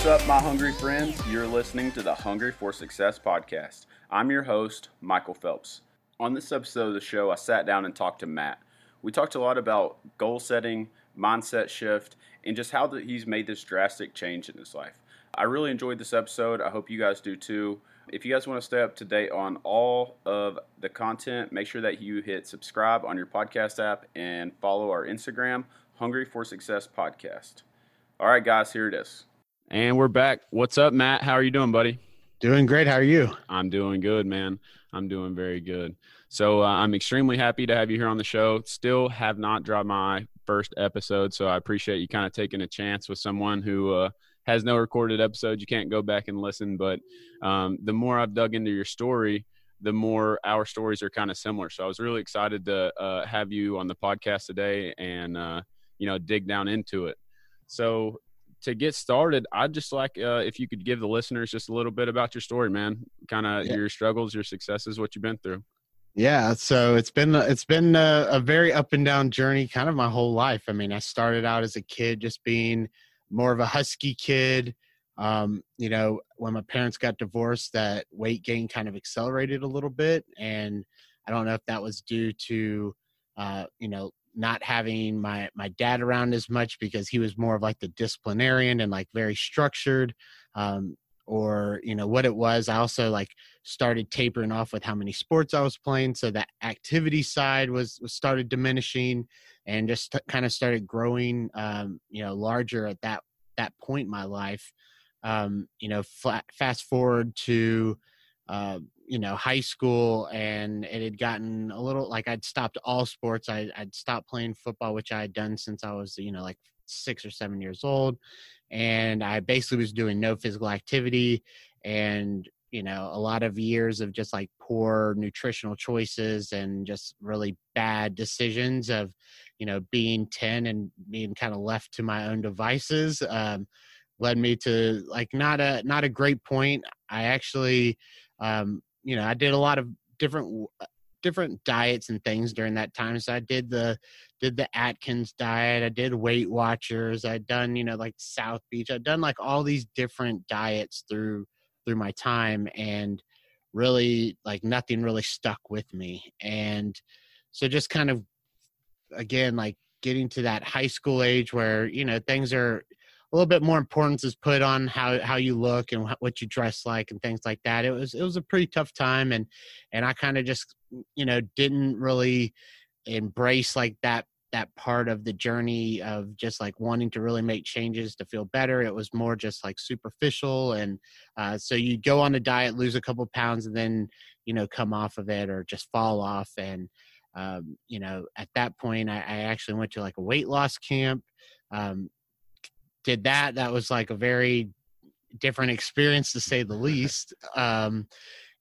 What's up, my hungry friends? You're listening to the Hungry for Success podcast. I'm your host, Michael Phelps. On this episode of the show, I sat down and talked to Matt. We talked a lot about goal setting, mindset shift, and just how the, he's made this drastic change in his life. I really enjoyed this episode. I hope you guys do too. If you guys want to stay up to date on all of the content, make sure that you hit subscribe on your podcast app and follow our Instagram, Hungry for Success Podcast. All right, guys, here it is. And we're back. What's up, Matt? How are you doing, buddy? Doing great. How are you? I'm doing good, man. I'm doing very good. So uh, I'm extremely happy to have you here on the show. Still have not dropped my first episode, so I appreciate you kind of taking a chance with someone who uh, has no recorded episode. You can't go back and listen, but um, the more I've dug into your story, the more our stories are kind of similar. So I was really excited to uh, have you on the podcast today and uh, you know dig down into it. So to get started, I'd just like uh, if you could give the listeners just a little bit about your story, man. Kind of yeah. your struggles, your successes, what you've been through. Yeah, so it's been it's been a, a, very up and down journey, kind of my whole life. I mean, I started out as a kid just being more of a husky kid. Um, you know, when my parents got divorced, that weight gain kind of accelerated a little bit, and I don't know if that was due to uh, you know not having my my dad around as much because he was more of like the disciplinarian and like very structured um, or you know what it was i also like started tapering off with how many sports i was playing so that activity side was, was started diminishing and just t- kind of started growing um, you know larger at that that point in my life. Um, you know fast forward to uh, you know high school and it had gotten a little like i'd stopped all sports. I, i'd stopped playing football which i had done since i was you know like six or seven years old and i basically was doing no physical activity and you know a lot of years of just like poor nutritional choices and just really bad decisions of you know being 10 and being kind of left to my own devices um, led me to like not a not a great point. I actually um, you know, I did a lot of different uh, different diets and things during that time. So I did the did the Atkins diet. I did Weight Watchers. I'd done you know like South Beach. I'd done like all these different diets through through my time, and really like nothing really stuck with me. And so just kind of again like getting to that high school age where you know things are a little bit more importance is put on how how you look and what you dress like and things like that. It was it was a pretty tough time, and and I kind of just you know didn't really embrace like that that part of the journey of just like wanting to really make changes to feel better. It was more just like superficial, and uh, so you go on a diet, lose a couple pounds, and then you know come off of it or just fall off and. Um, you know, at that point, I, I, actually went to like a weight loss camp. Um, did that. That was like a very different experience to say the least. Um,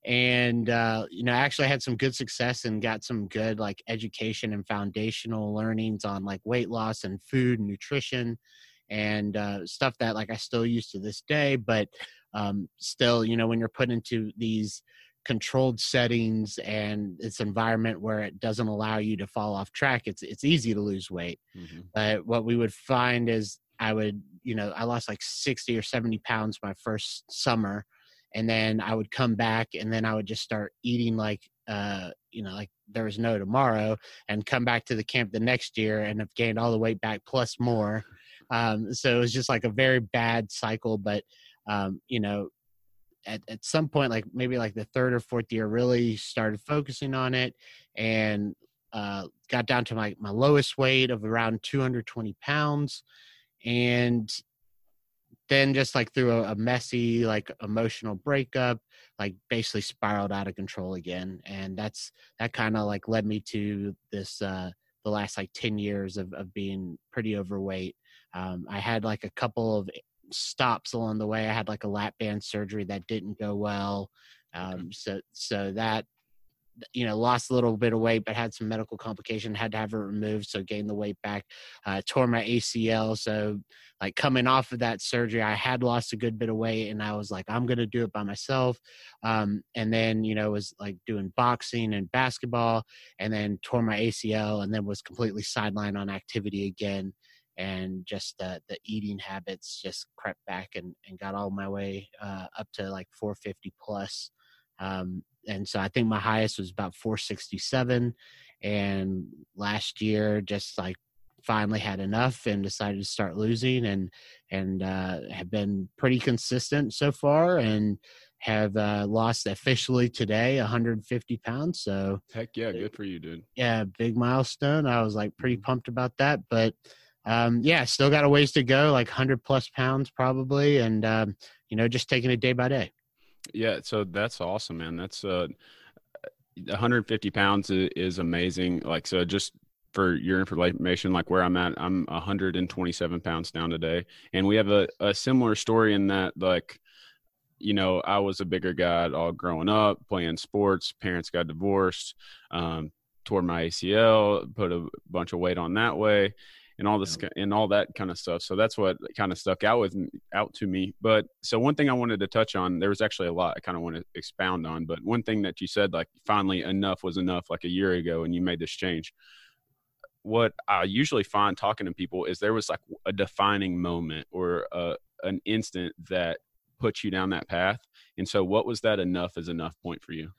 and uh, you know, actually had some good success and got some good like education and foundational learnings on like weight loss and food and nutrition and uh, stuff that like I still use to this day. But um, still, you know, when you're put into these controlled settings and it's environment where it doesn't allow you to fall off track it's it's easy to lose weight mm-hmm. but what we would find is I would, you know, I lost like 60 or 70 pounds my first summer. And then I would come back and then I would just start eating like, uh, you know, like there was no tomorrow and come back to the camp the next year and have gained all the weight back plus more. Um, so it was just like a very bad cycle. But, um, you know, at, at some point, like maybe like the third or fourth year, really started focusing on it and uh, got down to my, my lowest weight of around 220 pounds and then just like through a, a, messy like emotional breakup like basically spiraled out of control again. And that's that kind of like led me to this uh the last like 10 years of, of being pretty overweight. Um i had like a couple of stops along the way. I had like a lap band surgery that didn't go well. Um so so that you know, lost a little bit of weight, but had some medical complication, had to have it removed, so gained the weight back. Uh, tore my ACL, so like coming off of that surgery, I had lost a good bit of weight, and I was like, I'm gonna do it by myself. Um, and then you know, was like doing boxing and basketball, and then tore my ACL, and then was completely sidelined on activity again. and just the the eating habits just crept back and and got all my way uh, up to like 450 plus. Um, and so I think my highest was about 467, and last year just like finally had enough and decided to start losing and and uh, have been pretty consistent so far and have uh, lost officially today 150 pounds so heck yeah good for you dude. Yeah big milestone. I was like pretty Mm-hmm. pumped about that but um yeah still got a ways to go like 100 plus pounds probably and um you know just taking it day by day Yeah, so that's awesome, man. That's uh, 150 pounds is, amazing. Like, so just for your information, like where I'm at, I'm 127 pounds down today, and we have a, a similar story in that, like, you know, I was a bigger guy all growing up, playing sports. Parents got divorced, um, tore my ACL, put a bunch of weight on that way, and all this and all that kind of stuff. So that's what kind of stuck out with out to me. But so one thing I wanted to touch on, there was actually a lot I kind of want to expound on. But one thing that you said, like finally enough was enough, like a year ago, and you made this change. What I usually find talking to people is there was like a defining moment or a, an instant that put you down that path. And so, what was that enough is enough point for you?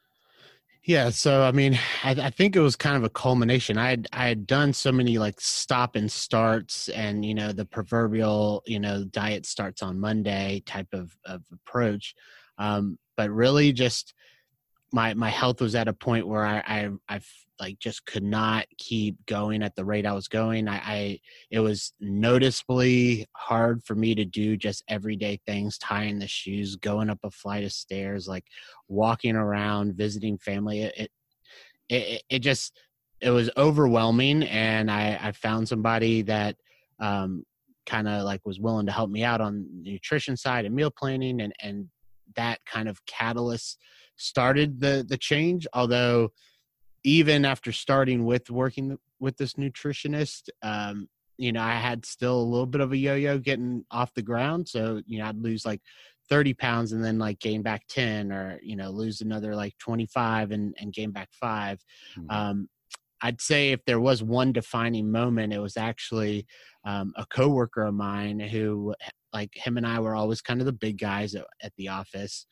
Yeah, so I mean, I, I, think it was kind of a culmination. I had I had done so many like stop and starts, and you know the proverbial you know diet starts on Monday type of of approach, um, but really just my my health was at a point where I I I like just could not keep going at the rate I was going. I, I it was noticeably hard for me to do just everyday things, tying the shoes, going up a flight of stairs, like walking around, visiting family. It it it just it was overwhelming, and I I found somebody that um kind of like was willing to help me out on the nutrition side and meal planning and and that kind of catalyst started the the change although even after starting with working with this nutritionist um you know i had still a little bit of a yo-yo getting off the ground. So you know i'd lose like 30 pounds and then like gain back 10 or you know lose another like 25 and and gain back 5 mm-hmm. um i'd say if there was one defining moment it was actually um, a coworker of mine who like him and i were always kind of the big guys at, at the office.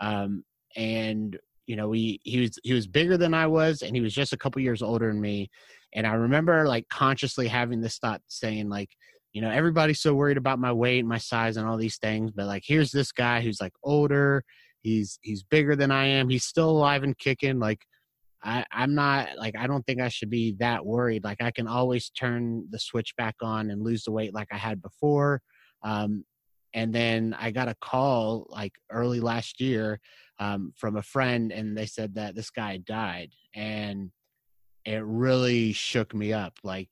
Um and you know we he was he was bigger than i was and he was just a couple years older than me and i remember like consciously having this thought saying like you know everybody's so worried about my weight my size and all these things but like here's this guy who's like older he's he's bigger than i am he's still alive and kicking like I, I'm not like I don't think I should be that worried. Like I can always turn the switch back on and lose the weight like I had before. Um, and then I got a call like early last year um, from a friend, and they said that this guy died, and it really shook me up. Like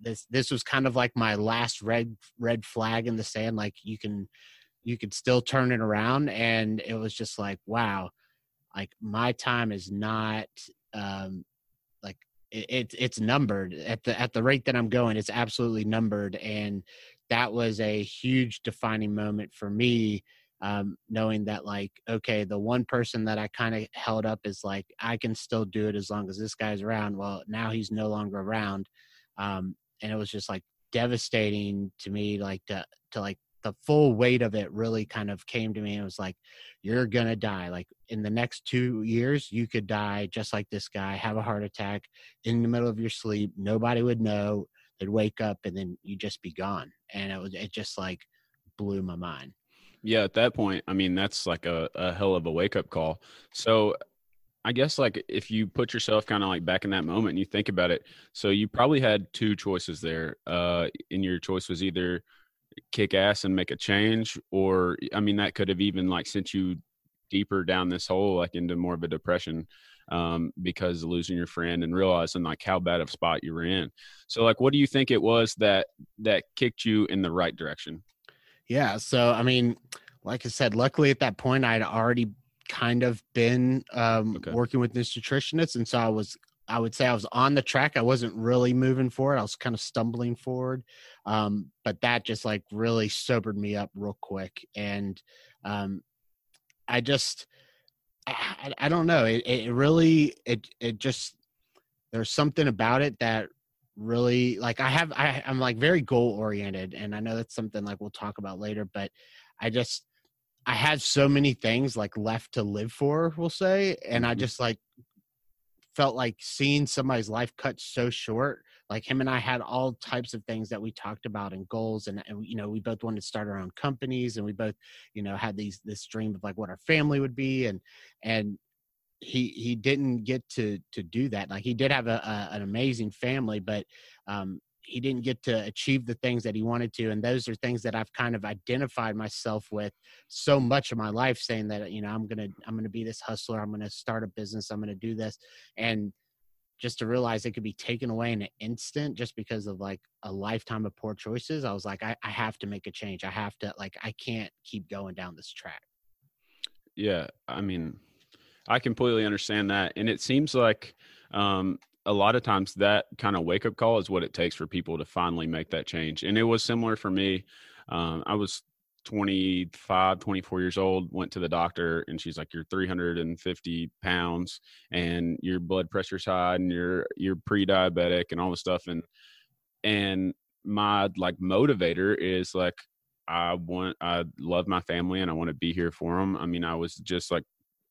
this, this was kind of like my last red red flag in the sand. Like you can, you could still turn it around, and it was just like, wow, like my time is not um, like it, it, it's numbered at the at the rate that I'm going. It's absolutely numbered, and that was a huge defining moment for me um, knowing that like okay the one person that i kind of held up is like i can still do it as long as this guy's around. Well now he's no longer around um, and it was just like devastating to me like to to like the full weight of it really kind of came to me and was like you're gonna die. Like in the next two years you could die just like this guy have a heart attack in the middle of your sleep nobody would know they'd wake up and then you'd just be gone and it was it just like blew my mind. Yeah at that point i mean that's like a, a hell of a wake up call. So i guess like if you put yourself kind of like back in that moment and you think about it so you probably had two choices there uh and your choice was either kick ass and make a change or i mean that could have even like sent you deeper down this hole like into more of a depression um, because losing your friend and realizing like how bad of a spot you were in so like what do you think it was that that kicked you in the right direction yeah. So, I mean, like I said, luckily at that point, I'd already kind of been um, okay. working with this nutritionist. And so I was, I would say I was on the track. I wasn't really moving forward. I was kind of stumbling forward. Um, but that just like really sobered me up real quick. And um, I just, I, I don't know. It, it really, it, it just, there's something about it that really like I have I, I'm like very goal oriented and I know that's something like we'll talk about later, but I just I had so many things like left to live for, we'll say, and I Mhm. just like felt like seeing somebody's life cut so short. Like him and I had all types of things that we talked about and goals, and, and you know we both wanted to start our own companies, and we both you know had these this dream of like what our family would be, and and he he didn't get to to do that. Like he did have a, a an amazing family, but um, he didn't get to achieve the things that he wanted to. And those are things that I've kind of identified myself with so much of my life, saying that you know I'm gonna I'm gonna be this hustler. I'm gonna start a business. I'm gonna do this, and just to realize it could be taken away in an instant just because of like a lifetime of poor choices i was like I, I have to make a change i have to like i can't keep going down this track Yeah, I mean, I completely understand that, and it seems like um, a lot of times that kind of wake up call is what it takes for people to finally make that change. And it was similar for me. Um, I was 25, 24 years old, went to the doctor, and she's like, "You're 350 pounds, and your blood pressure's high, and you're you're pre-diabetic, and all this stuff." And and my like motivator is like I want, I love my family and I want to be here for them. I mean, I was just like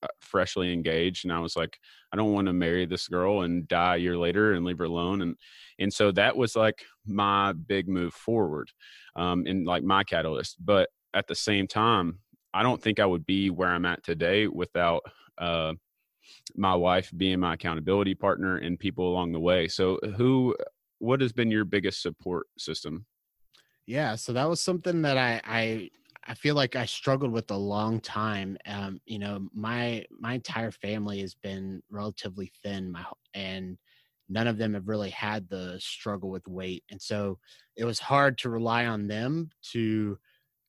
uh, freshly engaged and I was like, I don't want to marry this girl and die a year later and leave her alone. And, and so that was like my big move forward um, and like my catalyst. But at the same time, I don't think I would be where I'm at today without, uh, my wife being my accountability partner and people along the way. So who, what has been your biggest support system? Yeah, so that was something that I I I feel like I struggled with a long time. Um, you know, my my entire family has been relatively thin, my and none of them have really had the struggle with weight, and so it was hard to rely on them to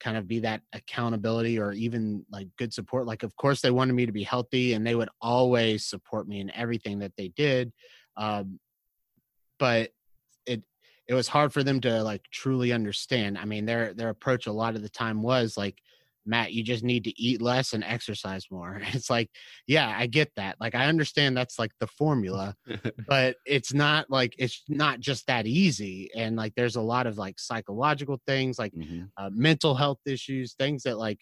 kind of be that accountability or even like good support. Like, of course, they wanted me to be healthy, and they would always support me in everything that they did. Um, but it it was hard for them to like truly understand. I mean, their their approach a lot of the time was like, Matt, you just need to eat less and exercise more. It's like, yeah, I get that. Like I understand that's like the formula, but it's not like it's not just that easy. And like there's a lot of like psychological things, like Mhm. uh, mental health issues, things that like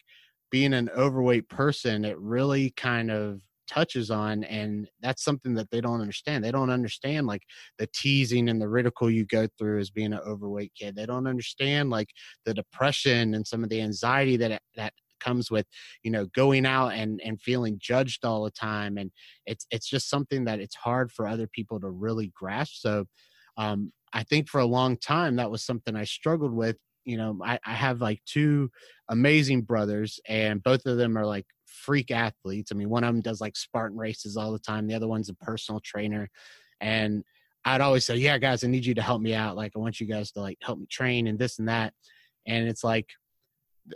being an overweight person, it really kind of touches on. And that's something that they don't understand. They don't understand like the teasing and the ridicule you go through as being an overweight kid. They don't understand like the depression and some of the anxiety that that comes with you know going out and and feeling judged all the time and it's it's just something that it's hard for other people to really grasp so um i think for a long time that was something i struggled with you know i, I have like two amazing brothers and both of them are like freak athletes. I mean one of them does like spartan races all the time the other one's a personal trainer. And i'd always say yeah guys i need you to help me out. Like i want you guys to like help me train and this and that. And it's like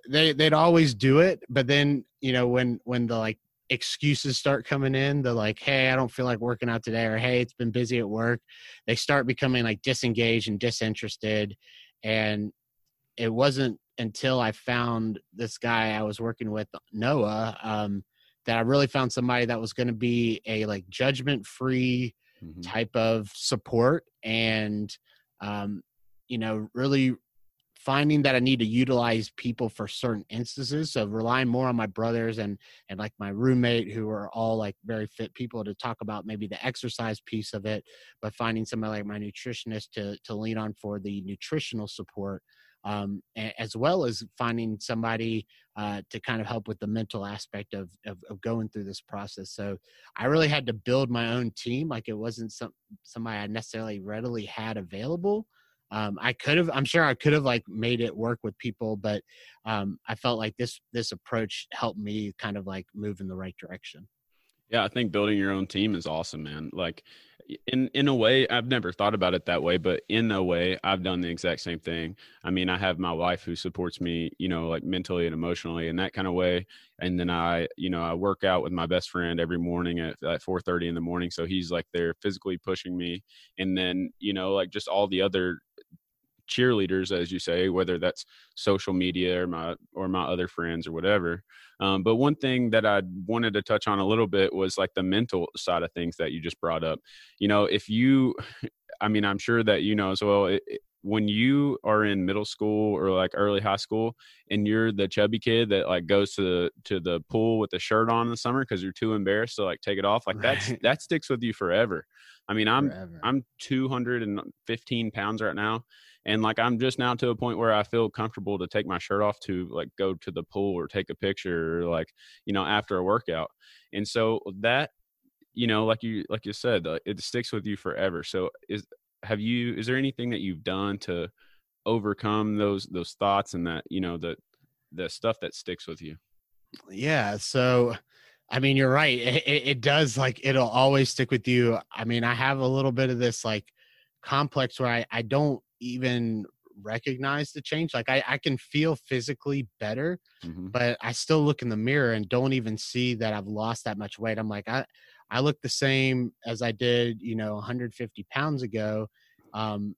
they they'd always do it but then you know when when the like excuses start coming in the like hey i don't feel like working out today or hey it's been busy at work they start becoming like disengaged and disinterested. And it wasn't until i found this guy i was working with noah um that i really found somebody that was going to be a like judgment free Mhm. type of support and um, you know really finding that i need to utilize people for certain instances so relying more on my brothers and and like my roommate who are all like very fit people to talk about maybe the exercise piece of it but finding somebody like my nutritionist to to lean on for the nutritional support um, as well as finding somebody uh, to kind of help with the mental aspect of, of of going through this process so I really had to build my own team. Like it wasn't some somebody I necessarily readily had available. Um, I could have, I'm sure I could have like made it work with people, but um, I felt like this this approach helped me kind of like move in the right direction. Yeah, I think building your own team is awesome, man. Like in in a way, I've never thought about it that way, but in a way, I've done the exact same thing. I mean, I have my wife who supports me, you know, like mentally and emotionally in that kind of way. And then I, you know, I work out with my best friend every morning at, at 4:30 in the morning, so he's like there physically pushing me. And then, you know, like just all the other cheerleaders as you say whether that's social media or my or my other friends or whatever um, but one thing that i wanted to touch on a little bit was like the mental side of things that you just brought up you know if you I mean, I'm sure that you know as well. It, it, when you are in middle school or like early high school and you're the chubby kid that like goes to the to the pool with the shirt on in the summer because you're too embarrassed to like take it off like right. that's that sticks with you forever i mean i'm forever. i'm 215 pounds right now and like i'm just now to a point where i feel comfortable to take my shirt off to like go to the pool or take a picture or like you know after a workout. And so that you know like you like you said uh, it sticks with you forever. So is have you is there anything that you've done to overcome those those thoughts and that you know the the stuff that sticks with you? Yeah so i mean you're right it, it, does like it'll always stick with you. I mean i have a little bit of this like complex where i i don't even recognize the change like i i can feel physically better mm-hmm. but i still look in the mirror and don't even see that i've lost that much weight i'm like i I look the same as I did, you know, 150 pounds ago. Um,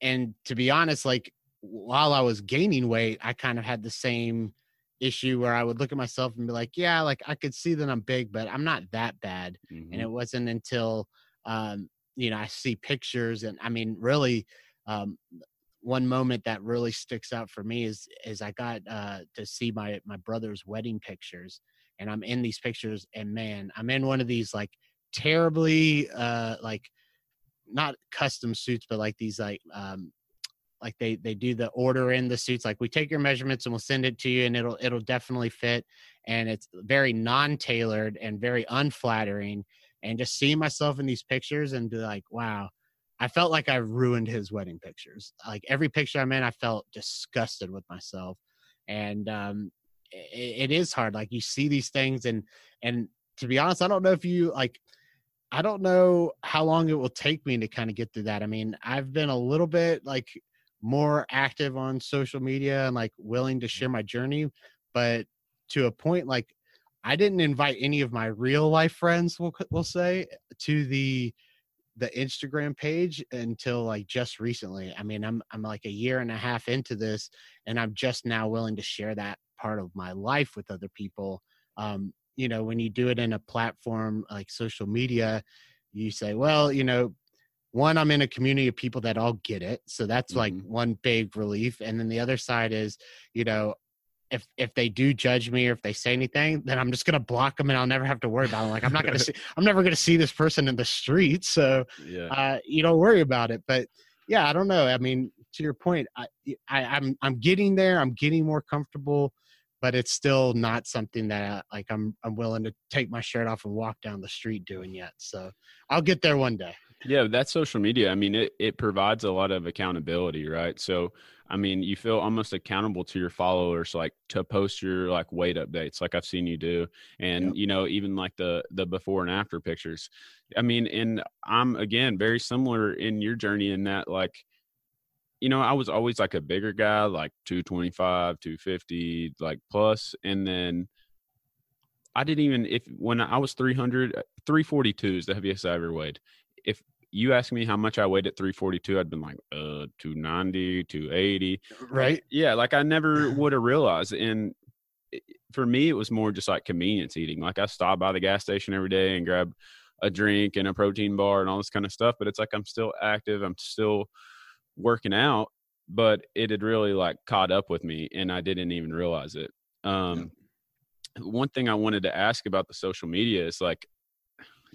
and to be honest, like while I was gaining weight, I kind of had the same issue where I would look at myself and be like, yeah, like I could see that I'm big, but I'm not that bad. Mm-hmm. And it wasn't until, um, you know, I see pictures and I mean, really, um, one moment that really sticks out for me is is I got uh, to see my my brother's wedding pictures, and I'm in these pictures and man, I'm in one of these like terribly uh like not custom suits, but like these like um like they they do the order in the suits like we take your measurements and we'll send it to you and it'll it'll definitely fit and it's very non-tailored and very unflattering and just seeing myself in these pictures and be like wow i felt like i ruined his wedding pictures like every picture i'm in i felt disgusted with myself and um it, it is hard. Like you see these things, and and to be honest, I don't know if you like. I don't know how long it will take me to kind of get through that. I mean, I've been a little bit like more active on social media and like willing to share my journey, but to a point like I didn't invite any of my real life friends, we'll we'll say, to the the Instagram page until like just recently. I mean, I'm I'm like a year and a half into this, and I'm just now willing to share that part of my life with other people um, you know when you do it in a platform like social media you say well you know one i'm in a community of people that all get it so that's mm-hmm. like one big relief and then the other side is you know if if they do judge me or if they say anything then i'm just gonna block them and i'll never have to worry about it like i'm not gonna see i'm never gonna see this person in the street so yeah. uh, you don't worry about it but yeah i don't know i mean to your point I, I i'm i'm getting there i'm getting more comfortable but it's still not something that like I'm I'm willing to take my shirt off and walk down the street doing yet. So I'll get there one day. Yeah, that's social media. I mean, it it provides a lot of accountability, right? So I mean, you feel almost accountable to your followers, like to post your like weight updates, like I've seen you do, and yep. you know, even like the the before and after pictures. I mean, and I'm again very similar in your journey in that like you know, I was always like a bigger guy, like 225, 250, like plus. And then I didn't even, if when I was 300, uh, 342 is the heaviest I ever weighed. If you ask me how much I weighed at 342, I'd been like, uh, 290, 280. Right. Yeah. Like I never would have realized. And for me, it was more just like convenience eating. Like I stopped by the gas station every day and grab a drink and a protein bar and all this kind of stuff. But it's like I'm still active. I'm still, working out, but it had really like caught up with me and I didn't even realize it. Um, yeah. One thing I wanted to ask about the social media is like,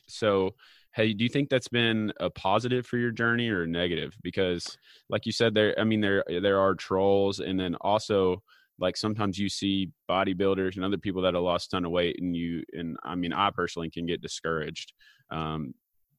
so hey, do you think that's been a positive for your journey or negative? Because like you said, there, I mean, there, there are trolls and then also like sometimes you see bodybuilders and other people that have lost a ton of weight and you, and I mean, I personally can get discouraged. Um,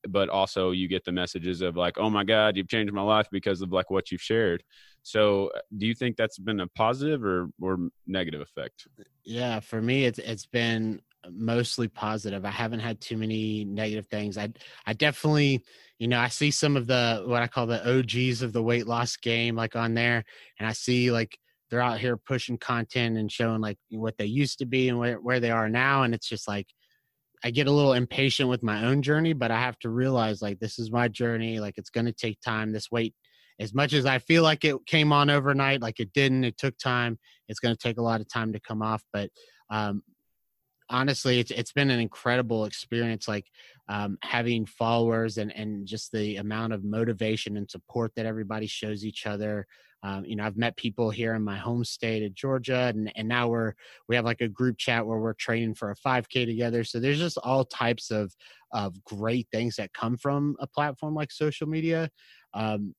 but also you get the messages of like oh my god you've changed my life because of like what you've shared so uh, do you think that's been a positive or or negative effect yeah for me it's it's been mostly positive i haven't had too many negative things i i definitely you know i see some of the what i call the og's of the weight loss game like on there and i see like they're out here pushing content and showing like what they used to be and where, where they are now and it's just like I get a little impatient with my own journey, but I have to realize like this is my journey. Like it's going to take time. This weight, as much as I feel like it came on overnight, like it didn't. It took time. It's going to take a lot of time to come off. But um, honestly, it's it's been an incredible experience. Like um, having followers and and just the amount of motivation and support that everybody shows each other. Um, you know, I've met people here in my home state of Georgia, and and now we're we have like a group chat where we're training for a 5K together. So there's just all types of of great things that come from a platform like social media. Um,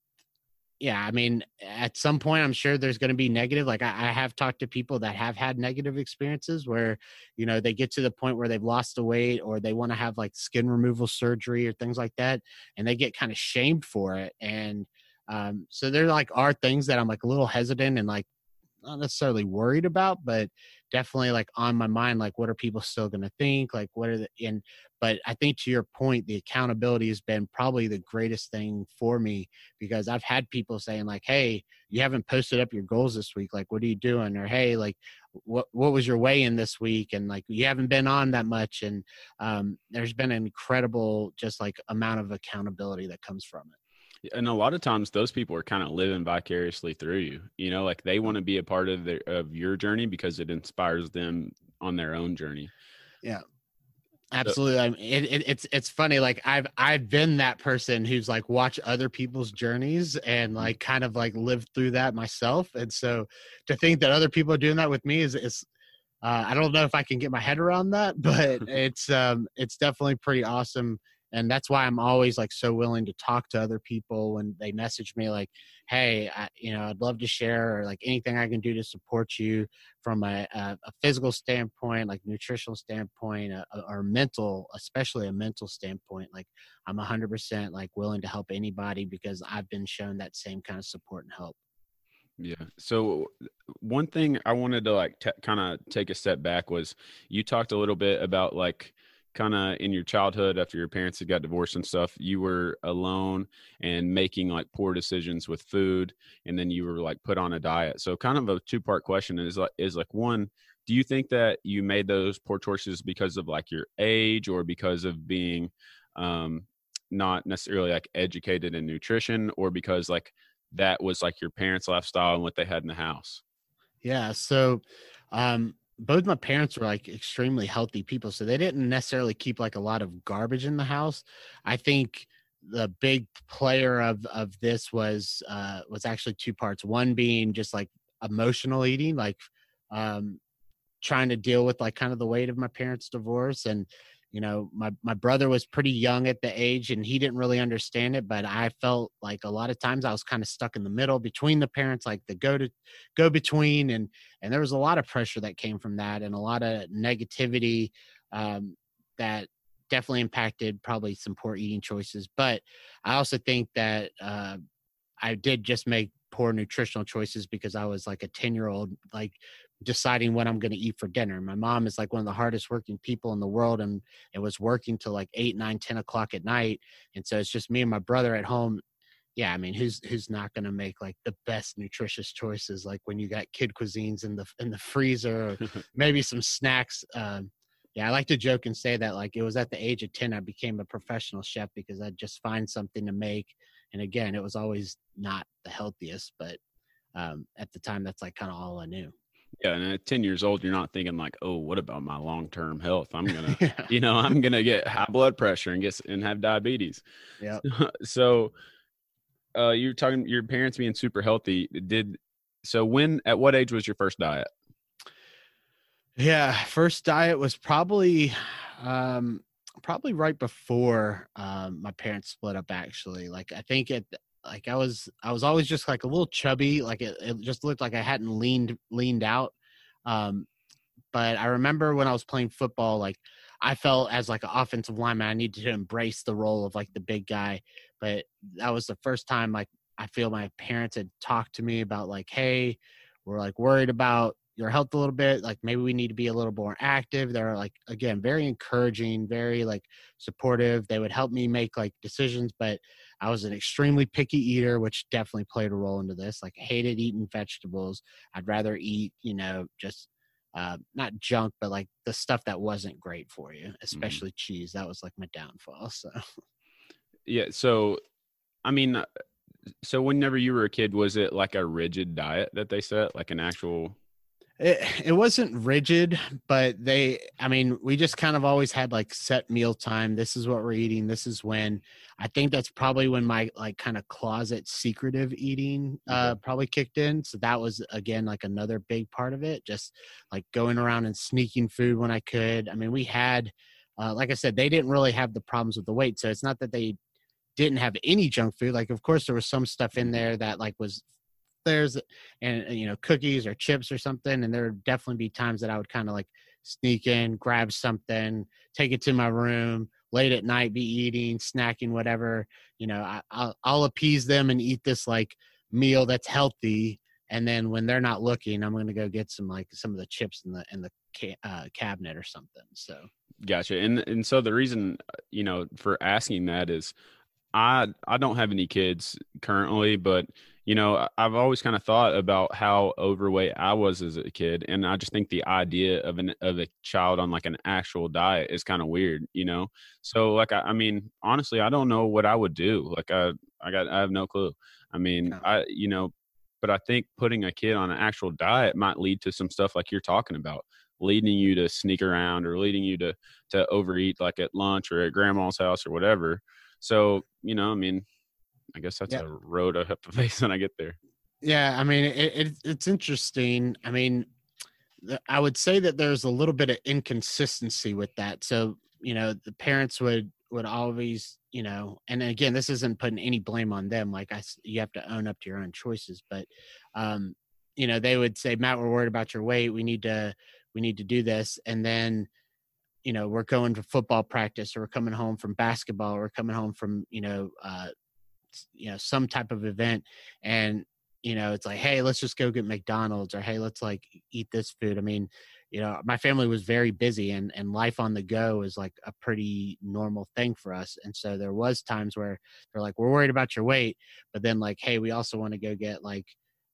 yeah, I mean, at some point, I'm sure there's going to be negative. Like I, I, have talked to people that have had negative experiences where, you know, they get to the point where they've lost the weight or they want to have like skin removal surgery or things like that, and they get kind of shamed for it. And um, so there like are things that I'm like a little hesitant and like not necessarily worried about, but definitely like on my mind. Like, what are people still going to think? Like, what are the and but I think to your point, the accountability has been probably the greatest thing for me because I've had people saying like, "Hey, you haven't posted up your goals this week. Like, what are you doing?" Or, "Hey, like, what what was your weigh in this week?" And like, you haven't been on that much. And um, there's been an incredible just like amount of accountability that comes from it. And a lot of times, those people are kind of living vicariously through you. You know, like they want to be a part of their of your journey because it inspires them on their own journey. Yeah, Absolutely. I mean, it, it, it's it's funny. Like I've I've been that person who's like watch other people's journeys and mm-hmm. like kind of like lived through that myself. And so to think that other people are doing that with me is is uh, I don't know if I can get my head around that, but it's um it's definitely pretty awesome and that's why i'm always like so willing to talk to other people when they message me like hey I, you know i'd love to share or like anything i can do to support you from a, a, a physical standpoint like nutritional standpoint uh, uh, or mental especially a mental standpoint like i'm 100% like willing to help anybody because i've been shown that same kind of support and help yeah. So one thing I wanted to like t- kind of take a step back was you talked a little bit about like kind of in your childhood after your parents had got divorced and stuff you were alone and making like poor decisions with food and then you were like put on a diet. So kind of a two part question is like is like one do you think that you made those poor choices because of like your age or because of being um not necessarily like educated in nutrition or because like that was like your parents lifestyle and what they had in the house? Yeah so um both my parents were like extremely healthy people so they didn't necessarily keep like a lot of garbage in the house. I think the big player of of this was uh was actually two parts. One being just like emotional eating like um trying to deal with like kind of the weight of my parents divorce and you know my my brother was pretty young at the age and he didn't really understand it but i felt like a lot of times i was kind of stuck in the middle between the parents like the go to go between and and there was a lot of pressure that came from that and a lot of negativity um, that definitely impacted probably some poor eating choices but i also think that uh, i did just make poor nutritional choices because i was like a 10 year old like deciding what I'm going to eat for dinner. My mom is like one of the hardest working people in the world and it was working till like eight, nine, 10 o'clock at night. And so it's just me and my brother at home. Yeah, I mean, who's who's not going to make like the best nutritious choices? Like when you got kid cuisines in the in the freezer, or maybe some snacks. Um, yeah, I like to joke and say that like it was at the age of ten I became a professional chef because I'd just find something to make. And again, it was always not the healthiest, but um, at the time, that's like kind of all I knew. Yeah, and at 10 years old, you're not thinking like, oh, what about my long term health? I'm gonna, yeah. you know, I'm gonna get high blood pressure and get and have diabetes. Yeah. so, uh, you're talking your parents being super healthy. Did so? When at what age was your first diet? Yeah, first diet was probably, um, probably right before um, my parents split up. Actually, like I think it like I was I was always just like a little chubby, like it, it just looked like I hadn't leaned leaned out. Um, but I remember when I was playing football, like I felt as like an offensive lineman, I needed to embrace the role of like the big guy. But that was the first time like I feel my parents had talked to me about like, hey, we're like worried about your health a little bit like maybe we need to be a little more active they're like again very encouraging very like supportive they would help me make like decisions but I was an extremely picky eater, which definitely played a role into this. Like, hated eating vegetables. I'd rather eat, you know, just uh, not junk, but like the stuff that wasn't great for you, mm-hmm. especially mm. cheese. That was like my downfall. So, yeah. So, I mean, uh, so whenever you were a kid, was it like a rigid diet that they set, like an actual? It, it wasn't rigid but they i mean we just kind of always had like set meal time. This is what we're eating this is when. I think that's probably when my like kind of closet secretive eating uh probably kicked in. So that was again like another big part of it just like going around and sneaking food when i could. I mean we had uh, like i said they didn't really have the problems with the weight so it's not that they didn't have any junk food. Like of course there was some stuff in there that like was there's and uh, you know cookies or chips or something and there would definitely be times that i would kind of like sneak in grab something take it to my room late at night be eating snacking whatever you know I, I'll, I'll appease them and eat this like meal that's healthy and then when they're not looking i'm going to go get some like some of the chips in the in the ca- uh, cabinet or something so Gotcha. And and so the reason uh, you know for asking that is I I don't have any kids currently, but you know I've always kind of thought about how overweight I was as a kid, and I just think the idea of an of a child on like an actual diet is kind of weird, you know. So like I, I mean honestly, I don't know what I would do. Like I I got I have no clue. I mean. I you know, but I think putting a kid on an actual diet might lead to some stuff like you're talking about leading you to sneak around or leading you to to overeat like at lunch or at grandma's house or whatever. So, you know, I mean, I guess that's Yeah. a road I have to face when I get there. Yeah, I mean, it, it it's interesting. I mean, I would say that there's a little bit of inconsistency with that. So, you know, the parents would would always, you know, and again, this isn't putting any blame on them. Like I, you have to own up to your own choices, but, um, you know, they would say, Matt, we're worried about your weight. We need to, we need to do this, and then, you know, we're going to football practice, or we're coming home from basketball, or we're coming home from, you know, uh, you know, some type of event, and you know, it's like, hey, let's just go get McDonald's or hey, let's like eat this food. I mean, you know, my family was very busy and and life on the go is like a pretty normal thing for us. And so there was times where they're like, we're worried about your weight, but then like, hey, we also want to go get like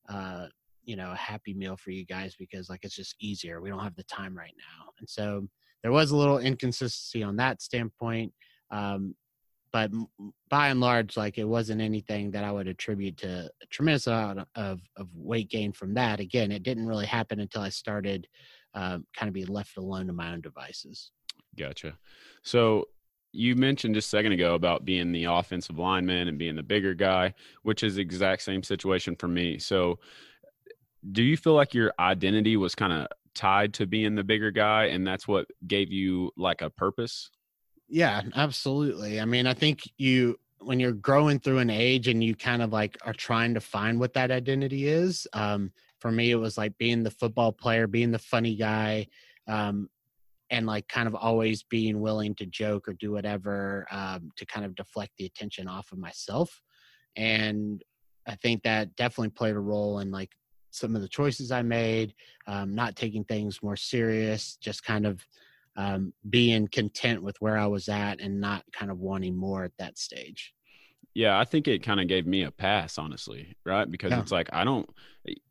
uh you know, a happy meal for you guys because like it's just easier. We don't have the time right now. And so there was a little inconsistency on that standpoint. Um, but by and large, like it wasn't anything that I would attribute to a tremendous amount of, of weight gain from that. Again, it didn't really happen until I started um, kind of be left alone to my own devices. Gotcha. So you mentioned just a second ago about being the offensive lineman and being the bigger guy, which is exact same situation for me. So do you feel like your identity was kind of tied to being the bigger guy and that's what gave you like a purpose? Yeah, absolutely. I mean, I think you when you're growing through an age and you kind of like are trying to find what that identity is. Um, for me, it was like being the football player, being the funny guy, um, and like kind of always being willing to joke or do whatever um, to kind of deflect the attention off of myself. And I think that definitely played a role in like some of the choices I made, um, not taking things more serious, just kind of um, being content with where I was at and not kind of wanting more at that stage. Yeah, I think it kind of gave me a pass, honestly, right? Because Yeah. it's like I don't.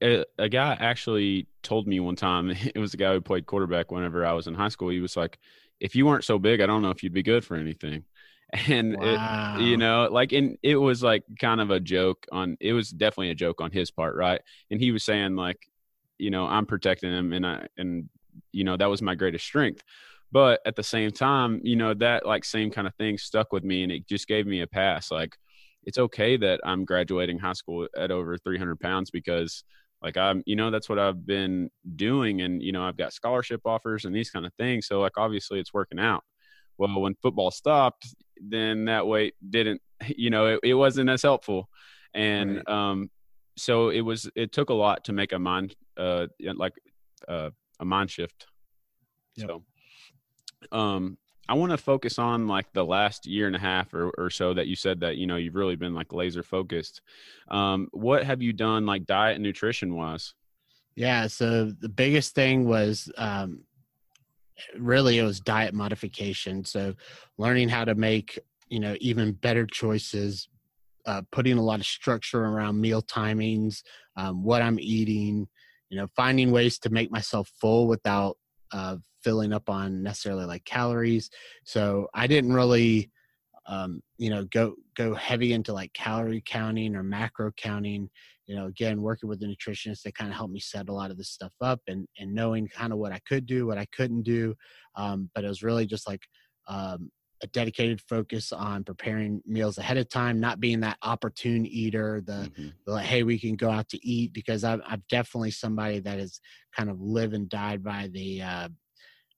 A, a guy actually told me one time. It was the guy who played quarterback whenever I was in high school. He was like, "If you weren't so big, I don't know if you'd be good for anything." And Wow. it, you know, like, and it was like kind of a joke on. It was definitely a joke on his part, right? And he was saying like, you know, I'm protecting him, and I and you know that was my greatest strength. But at the same time, you know, that like same kind of thing stuck with me, and it just gave me a pass, like it's okay that I'm graduating high school at over 300 pounds because like I'm, you know, that's what I've been doing. And, you know, I've got scholarship offers and these kind of things. So like, obviously it's working out. Well, when football stopped, then that weight didn't, you know, it, it wasn't as helpful. And, Right. um, so it was, it took a lot to make a mind, uh, like, uh, a mind shift. Yep. So, um, I want to focus on like the last year and a half or, or so that you said that you know you've really been like laser focused. Um, what have you done like diet and nutrition wise? Yeah. So the biggest thing was um, really it was diet modification. So learning how to make you know even better choices, uh, putting a lot of structure around meal timings, um, what I'm eating, you know, finding ways to make myself full without uh, filling up on necessarily like calories. So I didn't really um, you know go go heavy into like calorie counting or macro counting you know again working with the nutritionist they kind of helped me set a lot of this stuff up and and knowing kind of what i could do what i couldn't do um, but it was really just like um, a dedicated focus on preparing meals ahead of time, not being that opportune eater, the, mm-hmm. the like, hey, we can go out to eat because I'm, I'm definitely somebody that has kind of lived and died by the uh,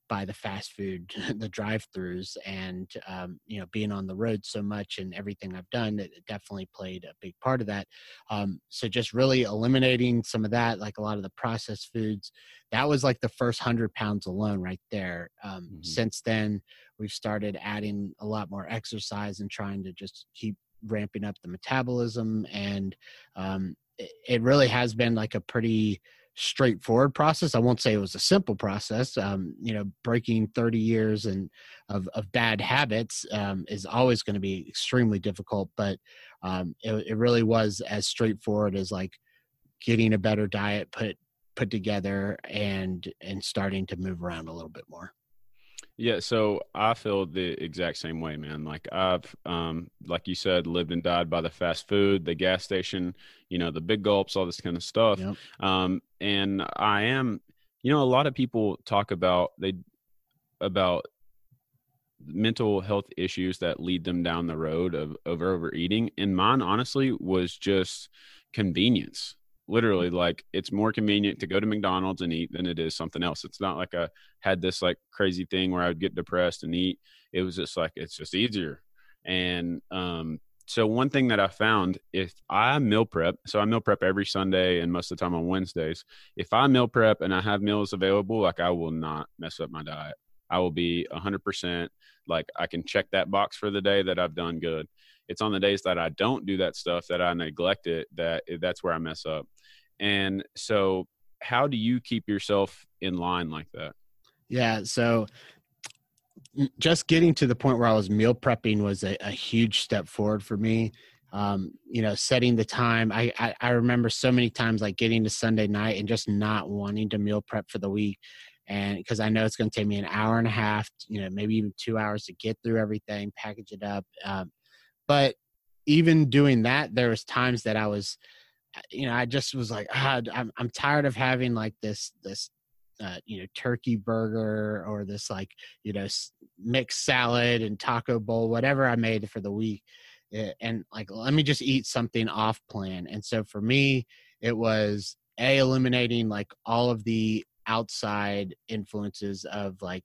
by the fast food, the drive-throughs, and um, you know, being on the road so much and everything I've done, it definitely played a big part of that. Um, so just really eliminating some of that, like a lot of the processed foods, that was like the first hundred pounds alone right there. Um, mm-hmm. Since then, we've started adding a lot more exercise and trying to just keep ramping up the metabolism, and um, it, it really has been like a pretty straightforward process. I won't say it was a simple process. Um, you know, breaking 30 years and of, of bad habits um, is always going to be extremely difficult, but um, it, it really was as straightforward as like getting a better diet put put together and and starting to move around a little bit more. Yeah, so I feel the exact same way, man. Like I've, um, like you said, lived and died by the fast food, the gas station, you know, the big gulps, all this kind of stuff. Yep. Um, and I am, you know, a lot of people talk about they about mental health issues that lead them down the road of, over overeating, and mine honestly was just convenience literally like it's more convenient to go to McDonald's and eat than it is something else. It's not like I had this like crazy thing where I would get depressed and eat. It was just like it's just easier. And um so one thing that I found if I meal prep, so I meal prep every Sunday and most of the time on Wednesdays. If I meal prep and I have meals available, like I will not mess up my diet. I will be 100% like I can check that box for the day that I've done good. It's on the days that I don't do that stuff that I neglect it that that's where I mess up. And so, how do you keep yourself in line like that? Yeah. So, just getting to the point where I was meal prepping was a, a huge step forward for me. Um, you know, setting the time. I, I, I remember so many times like getting to Sunday night and just not wanting to meal prep for the week, and because I know it's going to take me an hour and a half, you know, maybe even two hours to get through everything, package it up. Um, but even doing that, there was times that I was you know, I just was like, ah, I'm I'm tired of having like this this uh, you know turkey burger or this like you know mixed salad and taco bowl, whatever I made for the week, and like let me just eat something off plan. And so for me, it was a eliminating like all of the outside influences of like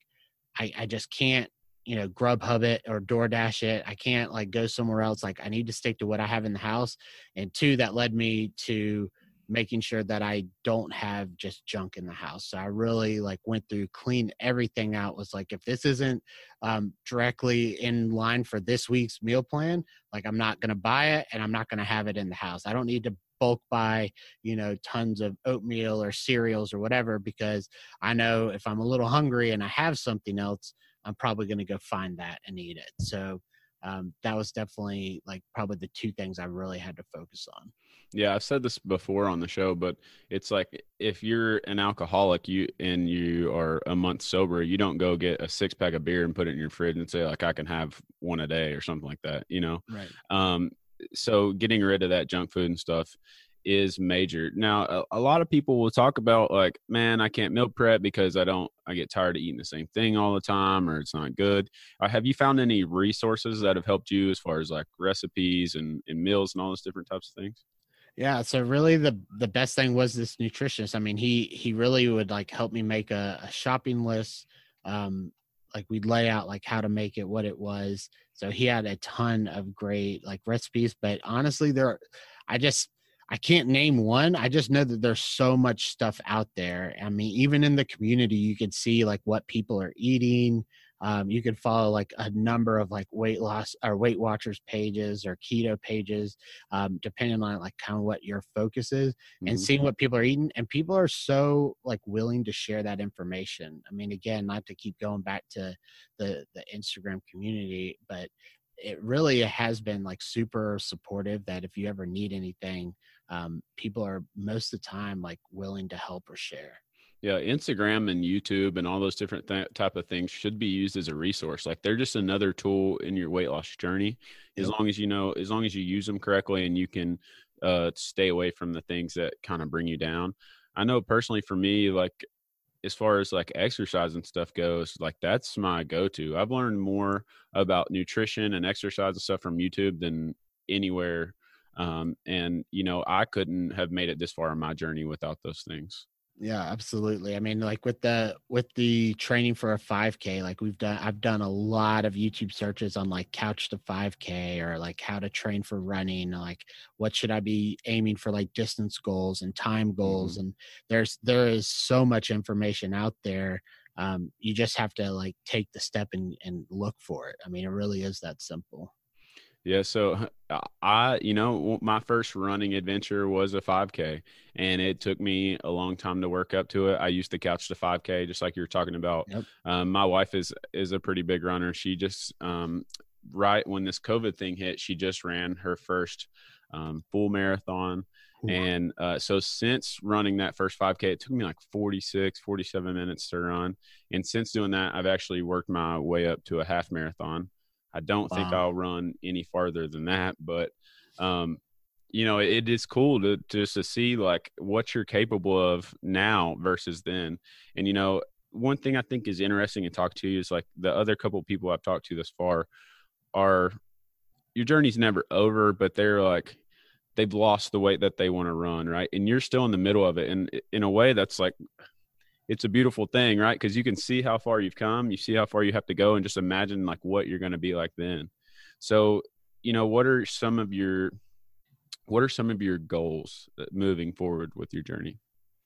I, I just can't you know grubhub it or doordash it. I can't like go somewhere else. Like i need to stick to what i have in the house. And two that led me to making sure that i don't have just junk in the house. So i really like went through clean everything out. Was like if this isn't um, directly in line for this week's meal plan like i'm not going to buy it and i'm not going to have it in the house. I don't need to bulk buy you know tons of oatmeal or cereals or whatever because i know if i'm a little hungry and i have something else I'm probably going to go find that and eat it. So um, that was definitely like probably the two things I really had to focus on. Yeah, I've said this before on the show, but it's like if you're an alcoholic, you and you are a month sober, you don't go get a six pack of beer and put it in your fridge and say like I can have one a day or something like that, you know. Right. Um, so getting rid of that junk food and stuff is major. Now, a, a, lot of people will talk about like, man, I can't meal prep because I don't, I get tired of eating the same thing all the time or it's not good. Uh, have you found any resources that have helped you as far as like recipes and, and meals and all those different types of things? Yeah, so really the the best thing was this nutritionist. I mean, he he really would like help me make a, a shopping list. Um, like we'd lay out like how to make it, what it was. So he had a ton of great like recipes. But honestly, there, I just I can't name one. I just know that there's so much stuff out there. I mean, even in the community, you can see like what people are eating. Um, you can follow like a number of like weight loss or Weight Watchers pages or keto pages, um, depending on like kind of what your focus is, and mm-hmm. seeing what people are eating. And people are so like willing to share that information. I mean, again, not to keep going back to the the Instagram community, but it really has been like super supportive that if you ever need anything um, people are most of the time like willing to help or share Yeah, Instagram and YouTube and all those different th- type of things should be used as a resource. Like they're just another tool in your weight loss journey. As Yep. long as you know, as long as you use them correctly and you can uh, stay away from the things that kind of bring you down. I know personally for me, like as far as like exercise and stuff goes, like that's my go-to. I've learned more about nutrition and exercise and stuff from YouTube than anywhere. Um, and you know, I couldn't have made it this far in my journey without those things. Yeah, absolutely. I mean, like with the with the training for a 5K, like we've done I've done a lot of YouTube searches on like couch to 5K or like how to train for running, like what should I be aiming for like distance goals and time goals and there's there is so much information out there. Um, you just have to like take the step and and look for it. I mean, it really is that simple. Yeah, so uh, I, you know, my first running adventure was a 5K, and it took me a long time to work up to it. I used to couch to 5K, just like you were talking about. Yep. Um, my wife is is a pretty big runner. She just um, right when this COVID thing hit, she just ran her first um, full marathon. And uh, so since running that first 5K, it took me like 46, 47 minutes to run. And since doing that, I've actually worked my way up to a half marathon. I don't think I'll run any farther than that, but um, you know, it is cool to just to see like what you're capable of now versus then. And you know, one thing I think is interesting to talk to you is like the other couple people I've talked to thus far are your journey's never over, but they're like they've lost the weight that they want to run, right? And you're still in the middle of it, and in a way, that's like it's a beautiful thing, right? Because you can see how far you've come, you see how far you have to go, and just imagine like what you're going to be like then. So, you know, what are some of your what are some of your goals uh, moving forward with your journey?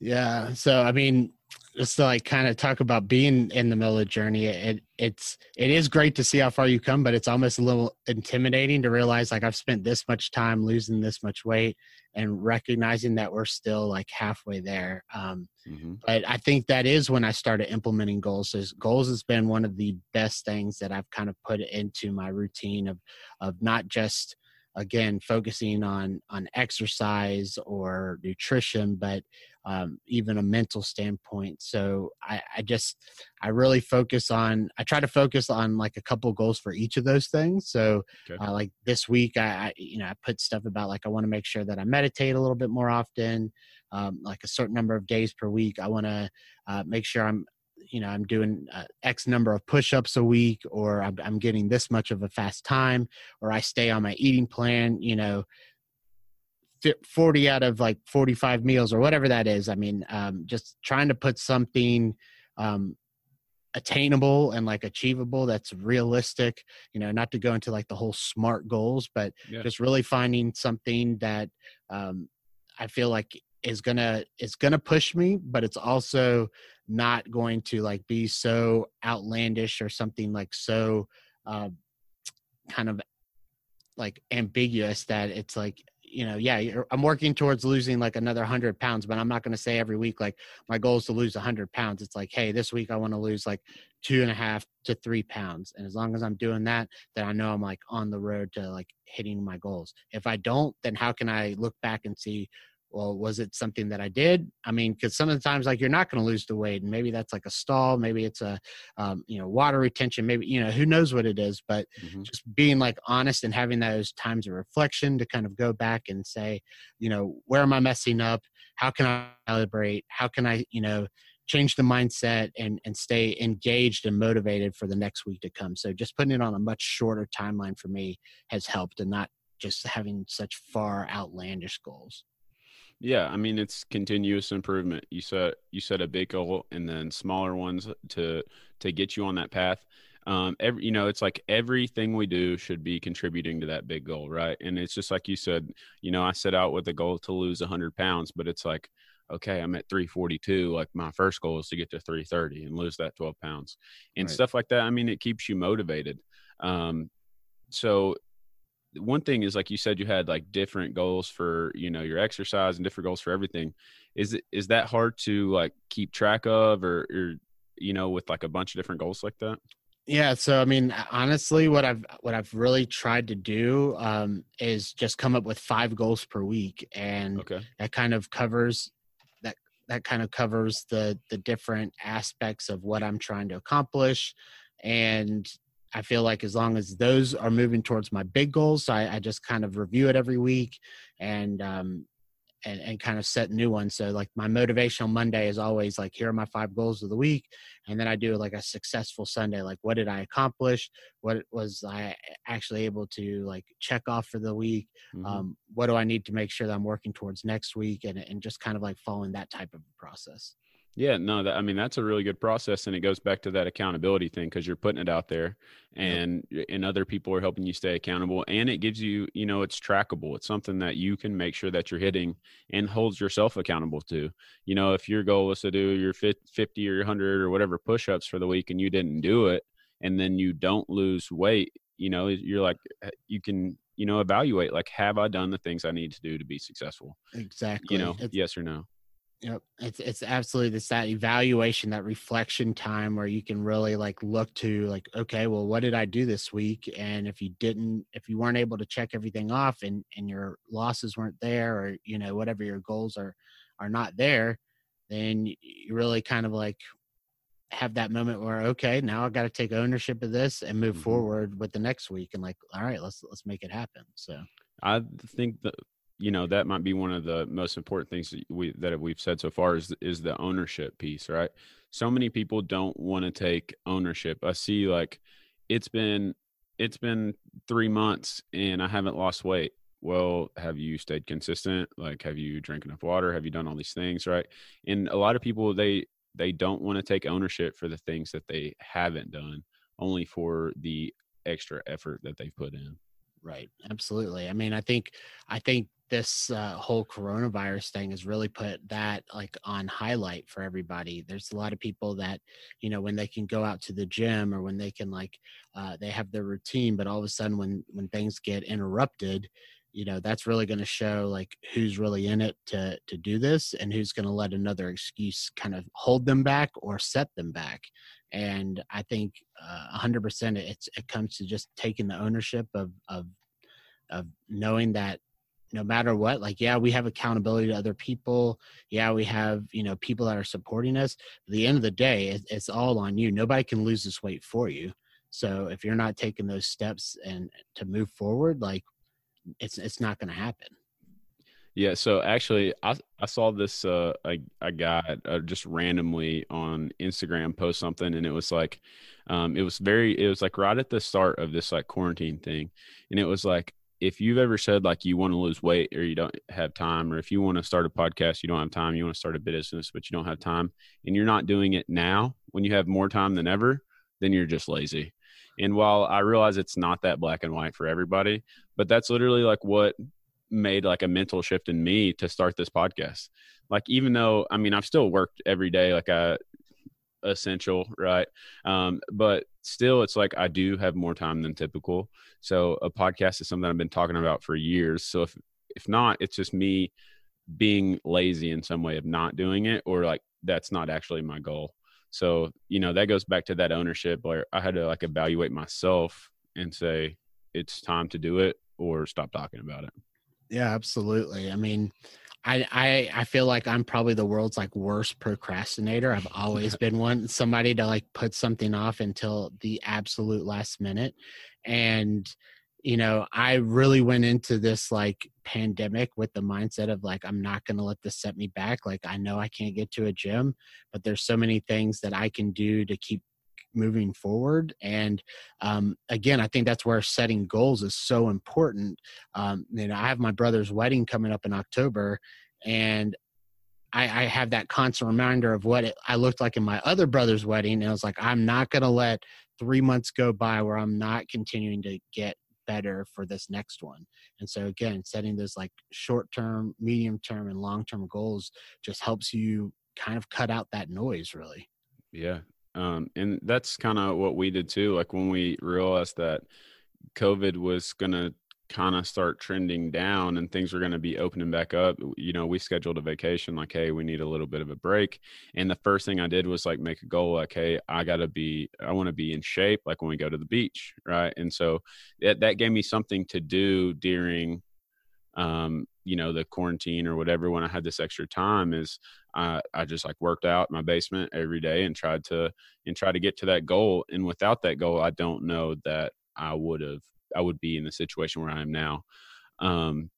Yeah. So I mean, just to like kind of talk about being in the middle of the journey, it it's it is great to see how far you come, but it's almost a little intimidating to realize like I've spent this much time losing this much weight and recognizing that we're still like halfway there. Um, Mm-hmm. but I think that is when I started implementing goals. So goals has been one of the best things that I've kind of put into my routine of of not just again focusing on on exercise or nutrition, but um, even a mental standpoint. So I, I just I really focus on I try to focus on like a couple goals for each of those things. So Okay. uh, like this week I, I you know I put stuff about like I want to make sure that I meditate a little bit more often um, like a certain number of days per week. I want to uh, make sure I'm, you know, I'm doing uh, X number of push-ups a week, or I'm, I'm getting this much of a fast time, or I stay on my eating plan. You know, 40 out of like 45 meals or whatever that is. I mean, um, just trying to put something um, attainable and like achievable that's realistic. You know, not to go into like the whole smart goals, but Yeah. just really finding something that um, I feel like is gonna is gonna push me, but it's also not going to like be so outlandish or something like so uh, kind of like ambiguous that it's like you know yeah i'm working towards losing like another 100 pounds but i'm not going to say every week like my goal is to lose 100 pounds. It's like hey this week i want to lose like two and a half to three pounds and as long as i'm doing that then i know i'm like on the road to like hitting my goals. If i don't then how can i look back and see well was it something that i did? I mean because some of the times like you're not going to lose the weight and maybe that's like a stall maybe it's a um, you know water retention maybe you know who knows what it is but Mhm. just being like honest and having those times of reflection to kind of go back and say you know where am i messing up? How can i celebrate how can i you know change the mindset and and stay engaged and motivated for the next week to come? So just putting it on a much shorter timeline for me has helped and not just having such far outlandish goals Yeah, I mean it's continuous improvement. You set you set a big goal and then smaller ones to to get you on that path. Um, every you know, it's like everything we do should be contributing to that big goal, right? And it's just like you said, you know, I set out with a goal to lose 100 pounds, but it's like, okay, I'm at 342. Like my first goal is to get to 330 and lose that 12 pounds, and Right. stuff like that. I mean, it keeps you motivated. Um, so one thing is like you said you had like different goals for you know your exercise and different goals for everything is it is that hard to like keep track of or, or you know with like a bunch of different goals like that Yeah, so I mean, honestly, what I've what I've really tried to do um, is just come up with five goals per week, and okay that kind of covers that that kind of covers the the different aspects of what I'm trying to accomplish. And I feel like as long as those are moving towards my big goals, I, I just kind of review it every week and um, and, and kind of set new ones. So like my motivational Monday is always like, here are my five goals of the week. And then I do like a successful Sunday. Like what did I accomplish? What was I actually able to like check off for the week? Mm-hmm. Um, what do I need to make sure that I'm working towards next week? And, and just kind of like following that type of process. Yeah, no, that, I mean that's a really good process, and it goes back to that accountability thing because you're putting it out there, and yep. and other people are helping you stay accountable, and it gives you, you know, it's trackable. It's something that you can make sure that you're hitting and holds yourself accountable to. You know, if your goal was to do your 50 or 100 or whatever push-ups for the week, and you didn't do it, and then you don't lose weight, you know, you're like you can you know evaluate like have i done the things i need to do to be successful exactly you know it's, yes or no Yep. It's it's absolutely this that evaluation, that reflection time where you can really like look to like, okay, well, what did I do this week? And if you didn't, if you weren't able to check everything off and and your losses weren't there or you know, whatever your goals are are not there, then you really kind of like have that moment where okay now i got to take ownership of this and move mm-hmm. forward with the next week and like all right let's let's make it happen so i think that you know that might be one of the most important things that we that we've said so far is is the ownership piece right? So many people don't want to take ownership. I see like it's been it's been 3 months and i haven't lost weight. Well have you stayed consistent? Like have you drank enough water? Have you done all these things right? And a lot of people they they don't want to take ownership for the things that they haven't done only for the extra effort that they've put in. Right. Absolutely. I mean i think i think this uh, whole coronavirus thing has really put that like on highlight for everybody. There's a lot of people that you know when they can go out to the gym or when they can like uh, they have their routine but all of a sudden when when things get interrupted you know that's really going to show like who's really in it to to do this and who's going to let another excuse kind of hold them back or set them back. And i think uh, 100% it's it comes to just taking the ownership of of of knowing that no matter what like yeah we have accountability to other people. Yeah we have you know people that are supporting us. At the end of the day it, it's all on you. Nobody can lose this weight for you. So if you're not taking those steps and to move forward like it's it's not going to happen. Yeah so actually i i saw this uh i a guy uh, just randomly on instagram post something and it was like um it was very it was like right at the start of this like quarantine thing and it was like if you've ever said like you want to lose weight or you don't have time, or if you want to start a podcast, you don't have time, you want to start a business, but you don't have time, and you're not doing it now when you have more time than ever, then you're just lazy. And while I realize it's not that black and white for everybody, but that's literally like what made like a mental shift in me to start this podcast. Like even though I mean I've still worked every day, like a essential, right? Um, but still, it's like I do have more time than typical. So a podcast is something I've been talking about for years. So if if not, it's just me being lazy in some way of not doing it, or like that's not actually my goal. So you know that goes back to that ownership where I had to like evaluate myself and say it's time to do it or stop talking about it. Yeah, absolutely. I mean, I, I I feel like I'm probably the world's like worst procrastinator. I've always been one somebody to like put something off until the absolute last minute. And you know, I really went into this like pandemic with the mindset of like I'm not going to let this set me back. Like I know I can't get to a gym, but there's so many things that I can do to keep moving forward. And um, again, I think that's where setting goals is so important. Um, you know, I have my brother's wedding coming up in October, and I, I have that constant reminder of what it, I looked like in my other brother's wedding. And I was like, I'm not going to let three months go by where I'm not continuing to get better for this next one. And so again, setting those like short term, medium term, and long term goals just helps you kind of cut out that noise really. Yeah, um, and that's kind of what we did too. Like when we realized that COVID was going to kind of start trending down and things were going to be opening back up, you know, we scheduled a vacation like, hey, we need a little bit of a break. And the first thing I did was like make a goal like, hey, I got to be, I want to be in shape like when we go to the beach. Right. And so that, that gave me something to do during um, you know the quarantine or whatever when i had this extra time is i i just like worked out in my basement every day and tried to and try to get to that goal and without that goal i don't know that i would have i would be in the situation where i am now. Um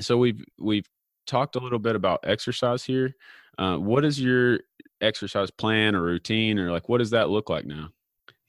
so we've we've talked a little bit about exercise here. Uh, what is your exercise plan or routine or like what does that look like now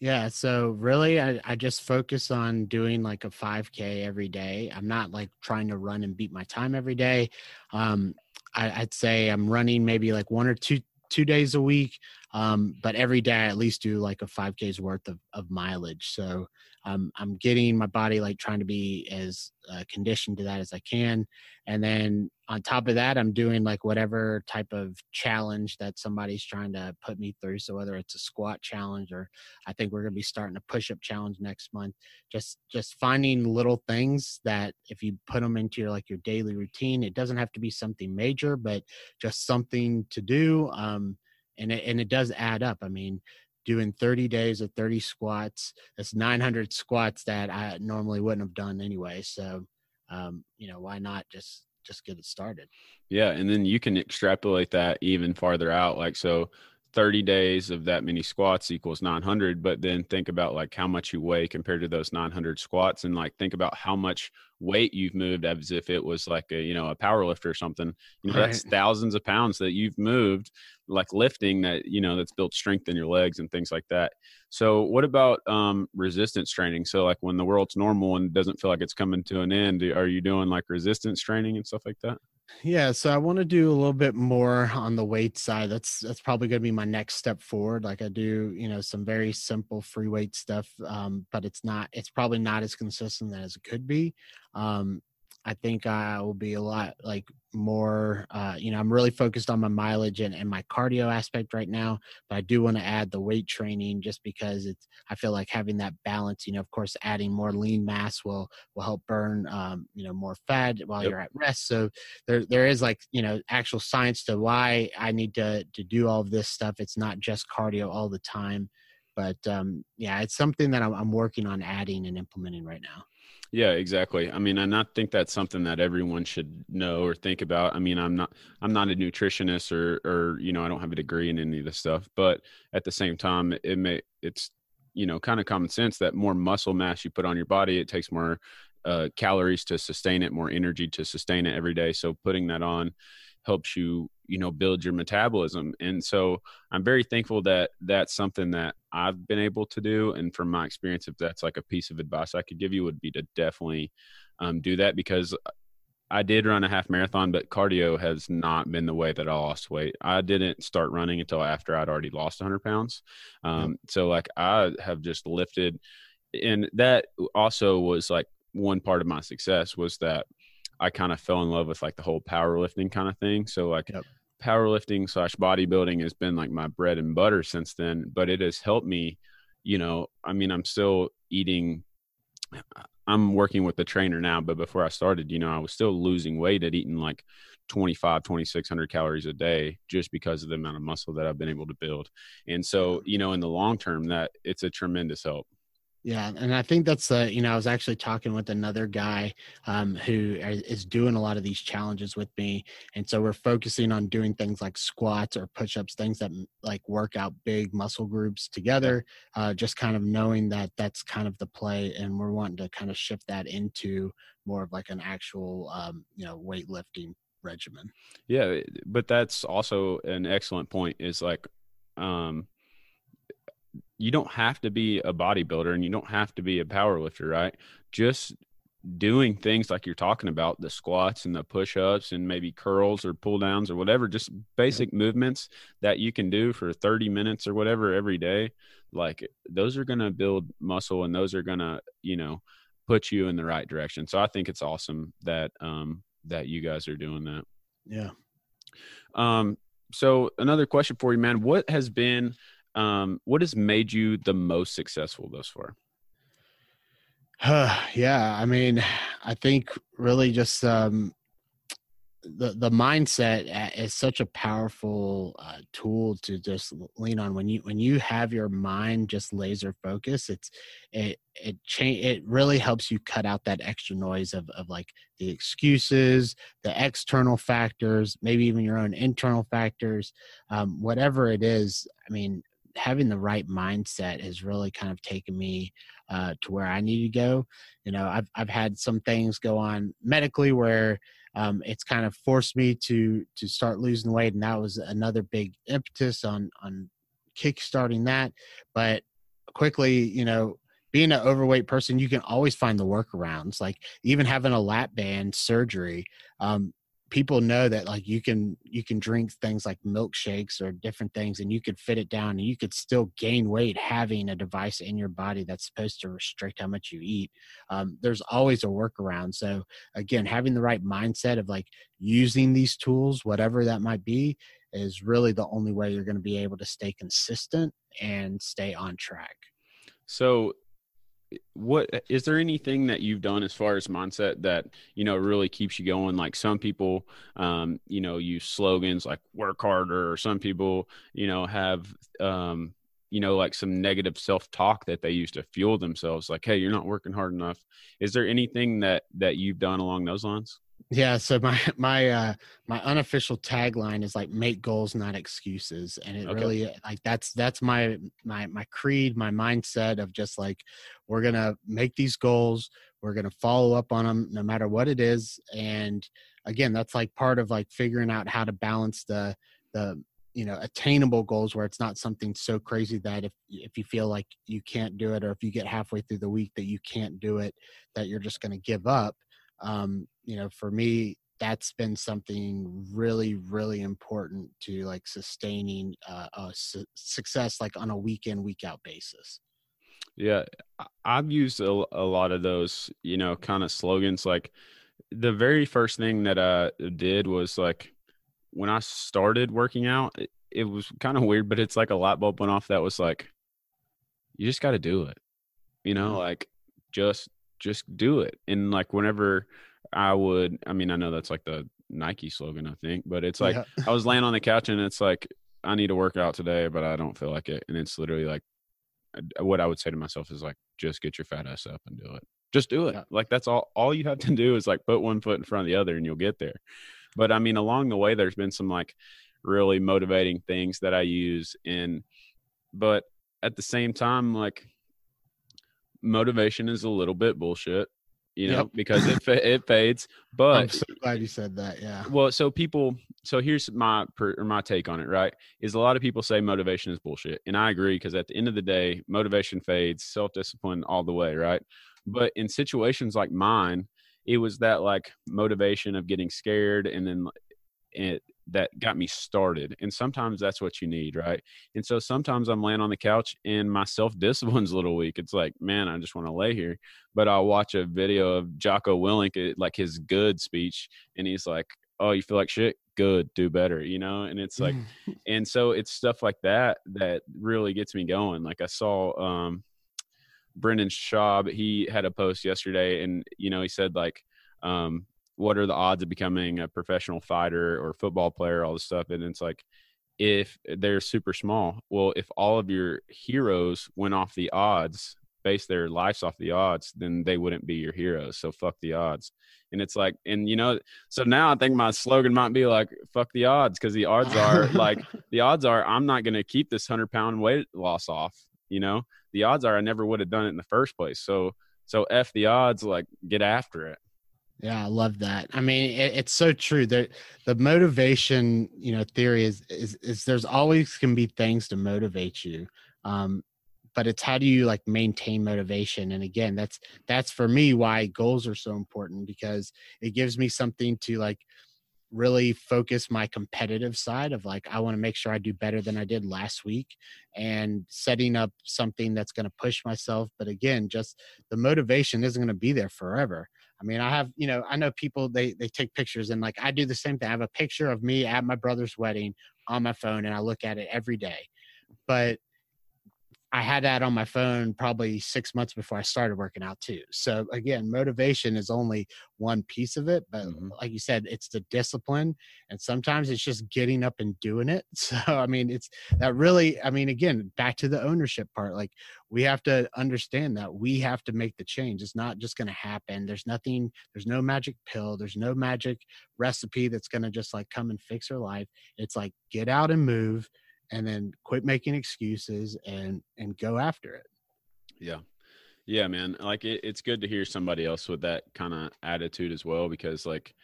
yeah, so really I, I just focus on doing like a 5K every day. I'm not like trying to run and beat my time every day. Um, I, I'd say I'm running maybe like one or two two days a week um, but every day I at least do like a 5Ks worth of, of mileage. So um, I'm getting my body like trying to be as uh, conditioned to that as I can. And then on top of that, I'm doing like whatever type of challenge that somebody's trying to put me through. So whether it's a squat challenge or I think we're going to be starting a push up challenge next month, just, just finding little things that if you put them into your, like your daily routine, it doesn't have to be something major, but just something to do. Um, and it, and it does add up. I mean, doing 30 days of 30 squats, that's 900 squats that I normally wouldn't have done anyway. So, um, you know, why not just just get it started? Yeah, and then you can extrapolate that even farther out. Like so, 30 days of that many squats equals 900 but then think about like how much you weigh compared to those 900 squats and like think about how much weight you've moved as if it was like a you know a power lifter or something you know right. that's thousands of pounds that you've moved like lifting that you know that's built strength in your legs and things like that so what about um resistance training so like when the world's normal and doesn't feel like it's coming to an end are you doing like resistance training and stuff like that yeah, so I want to do a little bit more on the weight side. That's that's probably going to be my next step forward. Like I do, you know, some very simple free weight stuff, um, but it's not. It's probably not as consistent as it could be. Um, I think I will be a lot like more, uh, you know, I'm really focused on my mileage and, and my cardio aspect right now, but I do want to add the weight training just because it's, I feel like having that balance, you know, of course, adding more lean mass will, will help burn, um, you know, more fat while yep. you're at rest. So there, there is like, you know, actual science to why I need to, to do all of this stuff. It's not just cardio all the time, but um, yeah, it's something that I'm, I'm working on adding and implementing right now. Yeah, exactly. I mean, I not think that's something that everyone should know or think about. I mean, I'm not I'm not a nutritionist or or you know, I don't have a degree in any of this stuff, but at the same time, it may it's you know, kind of common sense that more muscle mass you put on your body, it takes more uh, calories to sustain it, more energy to sustain it every day. So putting that on helps you you know build your metabolism. And so i'm very thankful that that's something that i've been able to do. And from my experience if that's like a piece of advice i could give you would be to definitely um, do that because i did run a half marathon but cardio has not been the way that i lost weight. I didn't start running until after i'd already lost 100 pounds. Um, so like i have just lifted and that also was like one part of my success was that I kind of fell in love with like the whole powerlifting kind of thing. So like yep. powerlifting slash bodybuilding has been like my bread and butter since then, but it has helped me, you know, I mean, I'm still eating I'm working with the trainer now, but before I started, you know, I was still losing weight at eating like 25, 2600 calories a day just because of the amount of muscle that I've been able to build. And so, you know, in the long term that it's a tremendous help. Yeah, and I think that's uh, you know I was actually talking with another guy um, who is doing a lot of these challenges with me, and so we're focusing on doing things like squats or push-ups, things that like work out big muscle groups together. Uh, just kind of knowing that that's kind of the play, and we're wanting to kind of shift that into more of like an actual um, you know weightlifting regimen. Yeah, but that's also an excellent point. Is like um you don't have to be a bodybuilder and you don't have to be a power lifter, right? Just doing things like you're talking about the squats and the push-ups and maybe curls or pull downs or whatever just basic yeah. movements that you can do for 30 minutes or whatever every day like those are going to build muscle and those are going to you know put you in the right direction so i think it's awesome that um that you guys are doing that yeah um so another question for you man what has been um, what has made you the most successful thus far? yeah, I mean, I think really just um, the the mindset is such a powerful uh, tool to just lean on when you when you have your mind just laser focus it's it it change it really helps you cut out that extra noise of of like the excuses the external factors maybe even your own internal factors um, whatever it is i mean having the right mindset has really kind of taken me uh, to where I need to go. You know, I've I've had some things go on medically where um, it's kind of forced me to to start losing weight, and that was another big impetus on on kickstarting that. But quickly, you know, being an overweight person, you can always find the workarounds. Like even having a lap band surgery, um, people know that like you can you can drink things like milkshakes or different things and you could fit it down and you could still gain weight having a device in your body that's supposed to restrict how much you eat. Um, there's always a workaround. So again having the right mindset of like using these tools whatever that might be is really the only way you're going to be able to stay consistent and stay on track. So what is there anything that you've done as far as mindset that you know really keeps you going? Like some people um you know use slogans like work harder or some people you know have um you know like some negative self-talk that they use to fuel themselves like hey you're not working hard enough. Is there anything that that you've done along those lines yeah, so my my uh my unofficial tagline is like make goals not excuses and it okay. really like that's that's my my my creed, my mindset of just like we're going to make these goals, we're going to follow up on them no matter what it is and again, that's like part of like figuring out how to balance the the you know attainable goals where it's not something so crazy that if if you feel like you can't do it or if you get halfway through the week that you can't do it that you're just going to give up um, you know, for me, that's been something really, really important to like sustaining uh, a su- success, like on a week in, week out basis. Yeah, I've used a, a lot of those, you know, kind of slogans. Like the very first thing that I did was like when I started working out, it, it was kind of weird, but it's like a light bulb went off that was like, you just got to do it, you know, mm-hmm. like just just do it. And like whenever I would, I mean, I know that's like the Nike slogan, I think, but it's like yeah. I was laying on the couch and it's like, I need to work out today, but I don't feel like it. And it's literally like, what I would say to myself is like, just get your fat ass up and do it. Just do it. Yeah. Like that's all. All you have to do is like put one foot in front of the other, and you'll get there. But I mean, along the way, there's been some like really motivating things that I use, and but at the same time, like motivation is a little bit bullshit you know, yep. because it it fades. But I'm so glad you said that. Yeah. Well, so people, so here's my or my take on it. Right, is a lot of people say motivation is bullshit, and I agree because at the end of the day, motivation fades, self discipline all the way. Right, but in situations like mine, it was that like motivation of getting scared, and then it that got me started. And sometimes that's what you need, right? And so sometimes I'm laying on the couch and my self discipline's a little weak. It's like, man, I just want to lay here. But I'll watch a video of Jocko Willink, like his good speech, and he's like, oh, you feel like shit? Good, do better, you know? And it's like, and so it's stuff like that that really gets me going. Like I saw, um, Brendan Schaub, he had a post yesterday and, you know, he said like, um, what are the odds of becoming a professional fighter or football player, all this stuff. And it's like, if they're super small, well, if all of your heroes went off the odds, base their lives off the odds, then they wouldn't be your heroes. So fuck the odds. And it's like, and you know, so now I think my slogan might be like, fuck the odds, because the odds are like, the odds are I'm not going to keep this 100 pound weight loss off. You know, the odds are I never would have done it in the first place. So, so F the odds, like get after it. Yeah, I love that. I mean, it, it's so true. that the motivation, you know, theory is, is is there's always can be things to motivate you. Um, but it's how do you like maintain motivation and again that's that's for me why goals are so important because it gives me something to like really focus my competitive side of like I want to make sure I do better than I did last week and setting up something that's going to push myself but again just the motivation isn't going to be there forever I mean, I have, you know, I know people they they take pictures and like I do the same thing. I have a picture of me at my brother's wedding on my phone and I look at it every day. But I had that on my phone probably six months before I started working out too. So again, motivation is only one piece of it, but mm-hmm. like you said, it's the discipline, and sometimes it's just getting up and doing it. So I mean, it's that really. I mean, again, back to the ownership part. Like we have to understand that we have to make the change. It's not just going to happen. There's nothing. There's no magic pill. There's no magic recipe that's going to just like come and fix our life. It's like get out and move and then quit making excuses and and go after it. Yeah. Yeah man like it, it's good to hear somebody else with that kind of attitude as well because like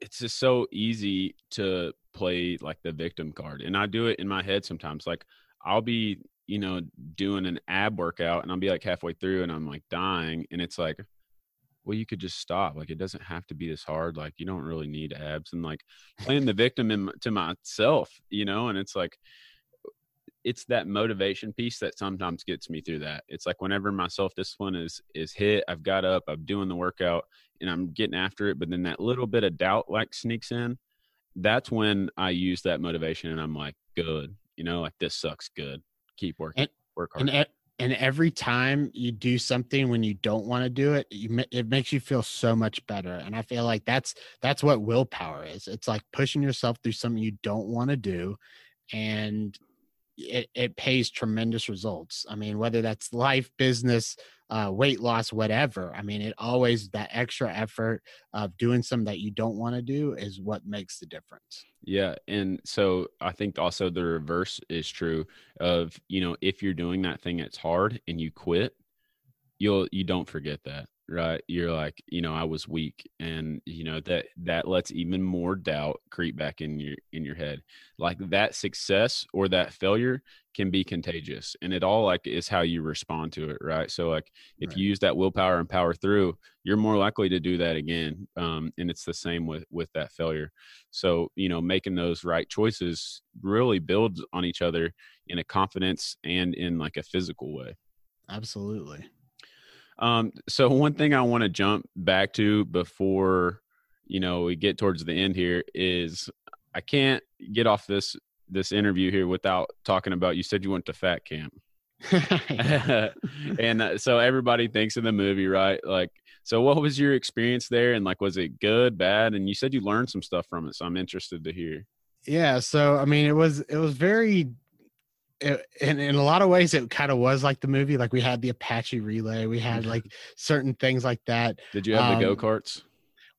it's just so easy to play like the victim card and i do it in my head sometimes like i'll be you know doing an ab workout and i'll be like halfway through and i'm like dying and it's like well you could just stop like it doesn't have to be this hard like you don't really need abs and like playing the victim in, to myself you know and it's like it's that motivation piece that sometimes gets me through that. It's like whenever my self discipline is is hit i've got up i'm doing the workout and i'm getting after it but then that little bit of doubt like sneaks in that's when i use that motivation and i'm like good you know like this sucks good. Keep working and, work hard. and and every time you do something when you don't want to do it you, it makes you feel so much better and i feel like that's that's what willpower is. It's like pushing yourself through something you don't want to do and it, it pays tremendous results i mean whether that's life business uh, weight loss, whatever. I mean, it always that extra effort of doing something that you don't want to do is what makes the difference. Yeah, and so I think also the reverse is true of you know if you're doing that thing that's hard and you quit, you'll you don't forget that right? You're like you know i was weak and you know that that lets even more doubt creep back in your in your head. Like that success or that failure can be contagious and it all like is how you respond to it right? So like if right. you use that willpower and power through you're more likely to do that again um, and it's the same with with that failure. So you know making those right choices really builds on each other in a confidence and in like a physical way. Absolutely um, so one thing I want to jump back to before you know we get towards the end here is I can't get off this this interview here without talking about you said you went to fat camp. and uh, so everybody thinks of the movie, right? Like, so what was your experience there? And like, was it good, bad? And you said you learned some stuff from it. So I'm interested to hear. Yeah. So, I mean, it was, it was very it, in, in a lot of ways it kind of was like the movie like we had the apache relay we had like certain things like that did you have um, the go-karts?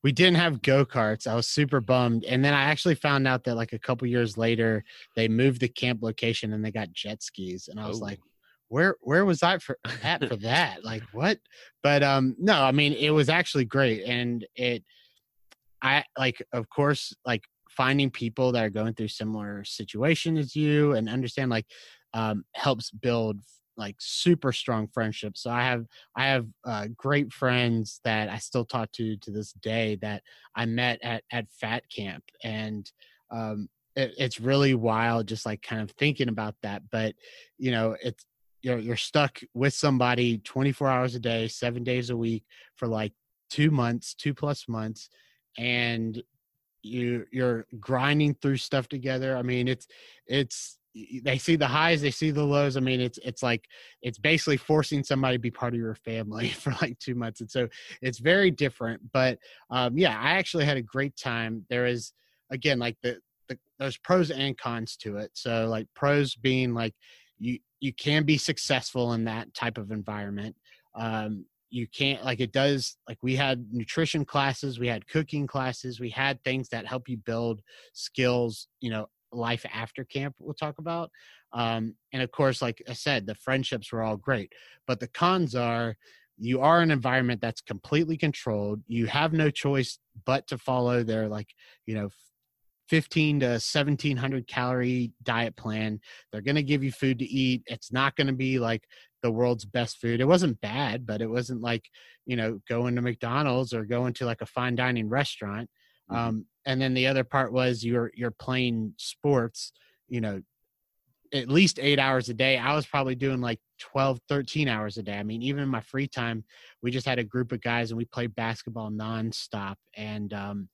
we didn't have go-karts i was super bummed and then i actually found out that like a couple years later they moved the camp location and they got jet skis and i was oh. like where where was i for that for that? Like what? But um no i mean it was actually great and it i like of course like finding people that are going through similar situation as you and understand like um, helps build like super strong friendships. So i have i have uh, great friends that i still talk to to this day that i met at at fat camp. And um, it, it's really wild just like kind of thinking about that. But you know it's you're you're stuck with somebody 24 hours a day 7 days a week for like 2 months 2 plus months. And you you're grinding through stuff together. I mean it's it's they see the highs they see the lows. I mean it's it's like it's basically forcing somebody to be part of your family for like two months. And so it's very different but um yeah i actually had a great time. There is again like the, the there's pros and cons to it. So like pros being like you you can be successful in that type of environment. Um you can't like it does like we had nutrition classes we had cooking classes we had things that help you build skills you know life after camp we'll talk about. Um and of course like i said the friendships were all great but the cons are you are an environment that's completely controlled you have no choice but to follow their like you know 15 to 1700 calorie diet plan they're going to give you food to eat it's not going to be like the world's best food. It wasn't bad, but it wasn't like, you know, going to McDonald's or going to like a fine dining restaurant. Mm-hmm. Um, and then the other part was you're you're playing sports, you know, at least eight hours a day. I was probably doing like 12, 13 hours a day. I mean, even in my free time, we just had a group of guys and we played basketball nonstop. And um,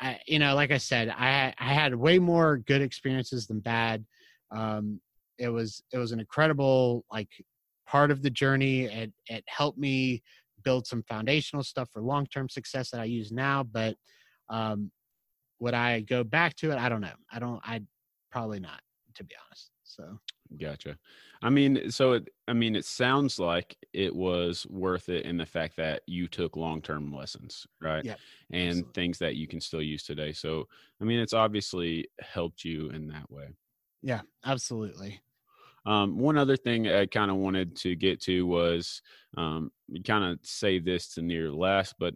I, you know, like I said, I I had way more good experiences than bad. Um, it was it was an incredible like part of the journey. It it helped me build some foundational stuff for long term success that I use now. But um, would I go back to it? I don't know. I don't. I probably not, to be honest. So Gotcha. I mean, so it, I mean, it sounds like it was worth it in the fact that you took long term lessons, right? Yeah. And absolutely. things that you can still use today. So, I mean, it's obviously helped you in that way. yeah, absolutely. Um, one other thing I kind of wanted to get to was um, you kind of say this to near last, but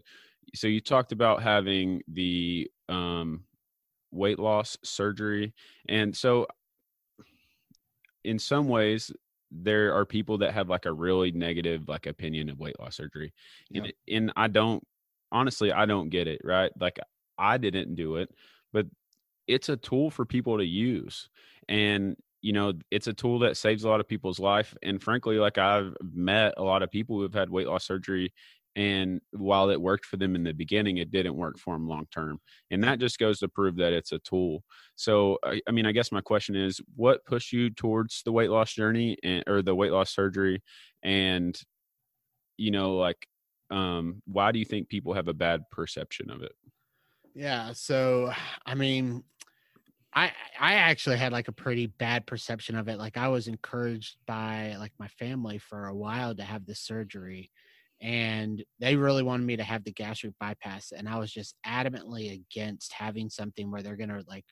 so you talked about having the um, weight loss surgery. And so in some ways there are people that have like a really negative like opinion of weight loss surgery and, and i don't honestly i don't get it right like i didn't do it but it's a tool for people to use and you know it's a tool that saves a lot of people's life and frankly like i've met a lot of people who have had weight loss surgery and while it worked for them in the beginning it didn't work for them long term and that just goes to prove that it's a tool so I, I mean i guess my question is what pushed you towards the weight loss journey and or the weight loss surgery and you know like um why do you think people have a bad perception of it Yeah. So, I mean, I I actually had like a pretty bad perception of it. Like I was encouraged by like my family for a while to have this surgery, and they really wanted me to have the gastric bypass, and I was just adamantly against having something where they're gonna like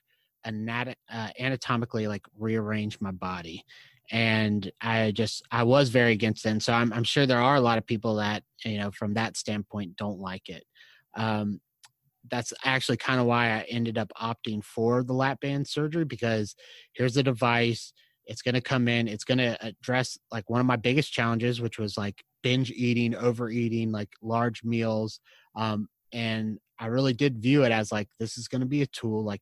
anat- uh, anatomically like rearrange my body. And I just I was very against it. And so I'm I'm sure there are a lot of people that you know from that standpoint don't like it. Um, that's actually kind of why I ended up opting for the lap band surgery because here's a device. It's going to come in. It's going to address like one of my biggest challenges, which was like binge eating, overeating, like large meals. Um, and I really did view it as like this is going to be a tool. Like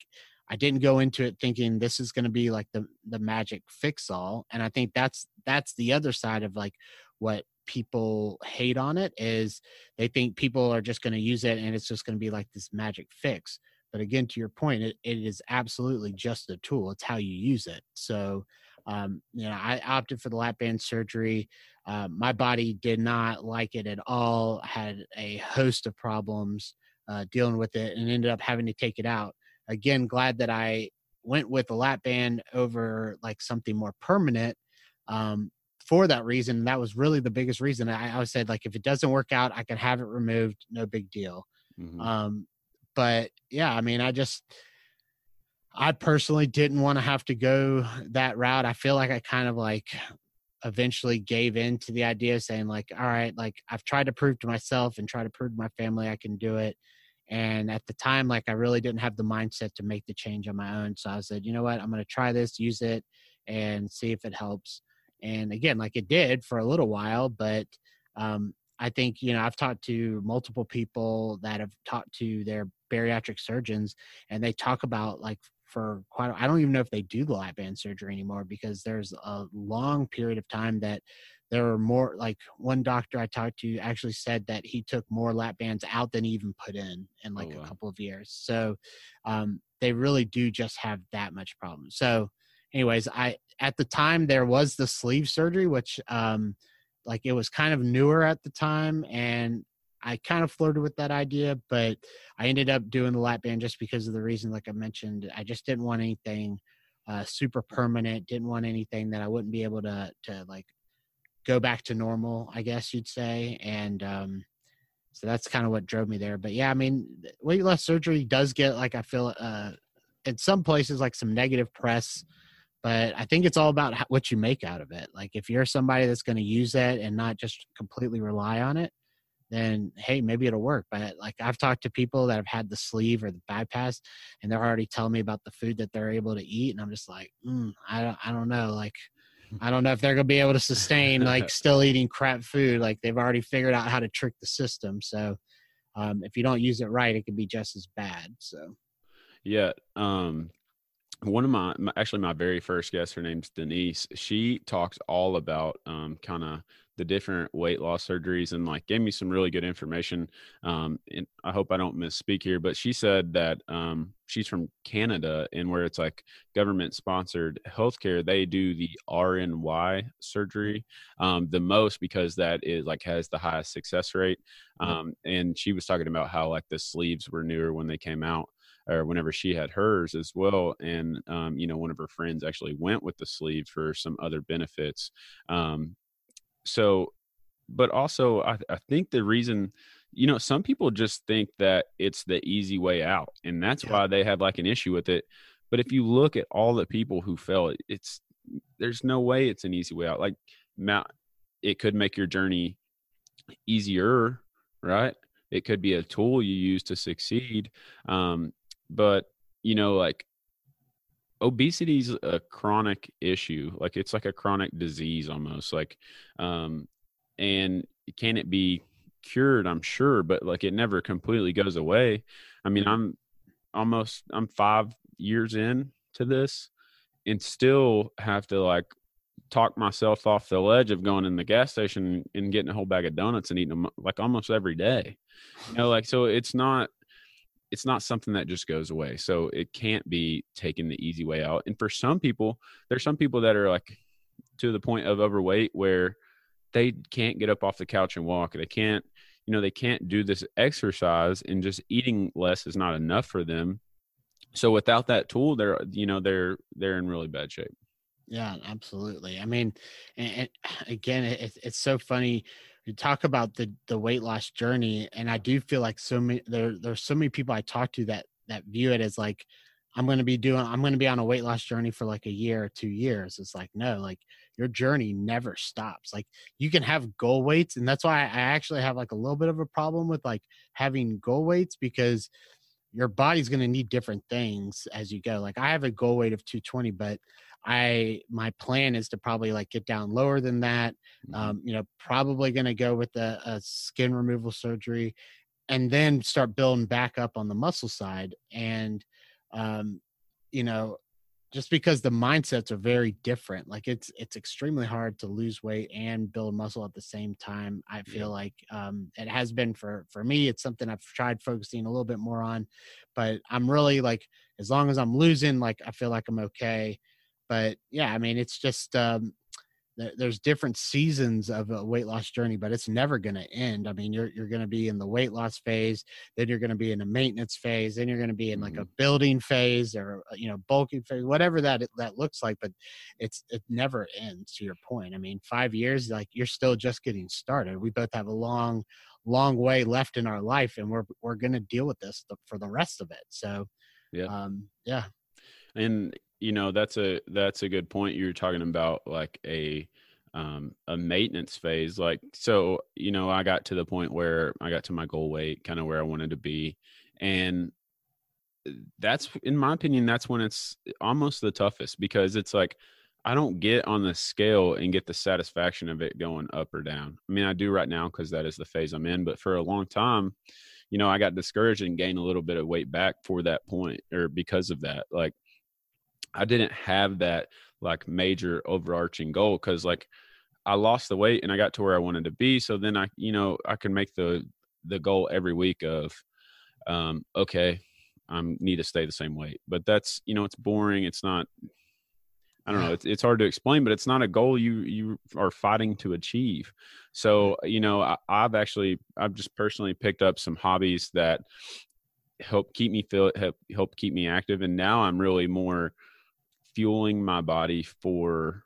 I didn't go into it thinking this is going to be like the the magic fix all. And I think that's that's the other side of like what people hate on it is they think people are just going to use it and it's just going to be like this magic fix. But again to your point it, it is absolutely just a tool. It's how you use it. So um, you know i opted for the lap band surgery. Uh, my body did not like it at all had a host of problems uh, dealing with it and ended up having to take it out. Again glad that i went with the lap band over like something more permanent um, for that reason. That was really the biggest reason. I, I said like if it doesn't work out, I can have it removed, no big deal. Mhm. Um, but yeah, I mean, I just I personally didn't want to have to go that route. I feel like I kind of like eventually gave in to the idea of saying like, all right, like I've tried to prove to myself and try to prove to my family I can do it. And at the time, like I really didn't have the mindset to make the change on my own. So I said, you know what, I'm going to try this, use it, and see if it helps. And again, like it did for a little while, but um, I think you know I've talked to multiple people that have talked to their bariatric surgeons, and they talk about like for quite. I don't even know if they do the lap band surgery anymore because there's a long period of time that there were more. Like one doctor I talked to actually said that he took more lap bands out than he even put in in like Oh, wow. a couple of years. So um, they really do just have that much problem. So anyways i at the time there was the sleeve surgery which um like it was kind of newer at the time and i kind of flirted with that idea but i ended up doing the lap band just because of the reason like i mentioned i just didn't want anything uh super permanent didn't want anything that i wouldn't be able to to like go back to normal i guess you'd say and um so that's kind of what drove me there but yeah i mean weight loss surgery does get like i feel uh in some places like some negative press but I think it's all about what you make out of it. Like if you're somebody that's going to use that and not just completely rely on it, then hey, maybe it'll work. But like I've talked to people that have had the sleeve or the bypass, and they're already telling me about the food that they're able to eat, and I'm just like, mm, I don't, I don't know, like. I don't know if they're gonna be able to sustain like still eating crap food. Like they've already figured out how to trick the system. So um, if you don't use it right, it can be just as bad. So Yeah. Um, one of my, my actually my very first guest, her name's Denise. She talks all about um, kind of the different weight loss surgeries and like gave me some really good information. Um, and I hope I don't misspeak here, but she said that um, she's from Canada and where it's like government sponsored healthcare, they do the RNY surgery um, the most because that is like has the highest success rate. Um, and she was talking about how like the sleeves were newer when they came out or whenever she had hers as well. And, um, you know, one of her friends actually went with the sleeve for some other benefits. Um, so, but also, I, I think the reason, you know, some people just think that it's the easy way out, and that's yeah. why they have like an issue with it. But if you look at all the people who fell, it's there's no way it's an easy way out. Like, it could make your journey easier, right? It could be a tool you use to succeed. Um, but you know like obesity is a chronic issue like it's like a chronic disease almost like um and can it be cured? I'm sure but like it never completely goes away. I mean i'm almost i'm five years in to this and still have to like talk myself off the ledge of going in the gas station and getting a whole bag of donuts and eating them like almost every day. You know like so it's not it's not something that just goes away. So it can't be taken the easy way out. And for some people, there's some people that are like to the point of overweight where they can't get up off the couch and walk. They can't, you know, they can't do this exercise and just eating less is not enough for them. So without that tool, they're, you know, they're, they're in really bad shape. Yeah, absolutely. I mean, and, and again, it, it's so funny you talk about the the weight loss journey and i do feel like so many there there's so many people i talk to that that view it as like i'm going to be doing i'm going to be on a weight loss journey for like a year or two years. It's like no like your journey never stops. Like you can have goal weights and that's why i actually have like a little bit of a problem with like having goal weights because your body's going to need different things as you go. Like i have a goal weight of 220 but I my plan is to probably like get down lower than that. Mm-hmm. Um, you know, probably going to go with a, a skin removal surgery, and then start building back up on the muscle side. And um, you know, just because the mindsets are very different, like it's it's extremely hard to lose weight and build muscle at the same time. I feel like um, it has been for for me. It's something I've tried focusing a little bit more on, but I'm really like as long as I'm losing, like I feel like I'm okay but yeah, I mean, it's just um, there's different seasons of a weight loss journey, but it's never going to end. I mean, you're you're going to be in the weight loss phase, then you're going to be in a maintenance phase, then you're going to be in like a mm-hmm. building phase or uh, you know bulking phase, whatever that that looks like. But it's it never ends. To your point, I mean, five years, like you're still just getting started. We both have a long, long way left in our life, and we're we're going to deal with this for the rest of it. So, yeah, um, yeah. And you know that's a that's a good point you're talking about like a um, a maintenance phase like so you know i got to the point where i got to my goal weight kind of where i wanted to be and uh, that's in my opinion that's when it's almost the toughest because it's like i don't get on the scale and get the satisfaction of it going up or down i mean i do right now because that is the phase i'm in but for a long time you know i got discouraged and gained a little bit of weight back for that point or because of that like I didn't have that like major overarching goal because like I lost the weight and I got to where I wanted to be. So then I, you know, I can make the the goal every week of, um, okay, I need to stay the same weight. But that's you know, it's boring. It's not. I don't know. It's it's hard to explain, but it's not a goal you you are fighting to achieve. So you know, I, I've actually I've just personally picked up some hobbies that help keep me feel help help keep me active, and now I'm really more fueling my body for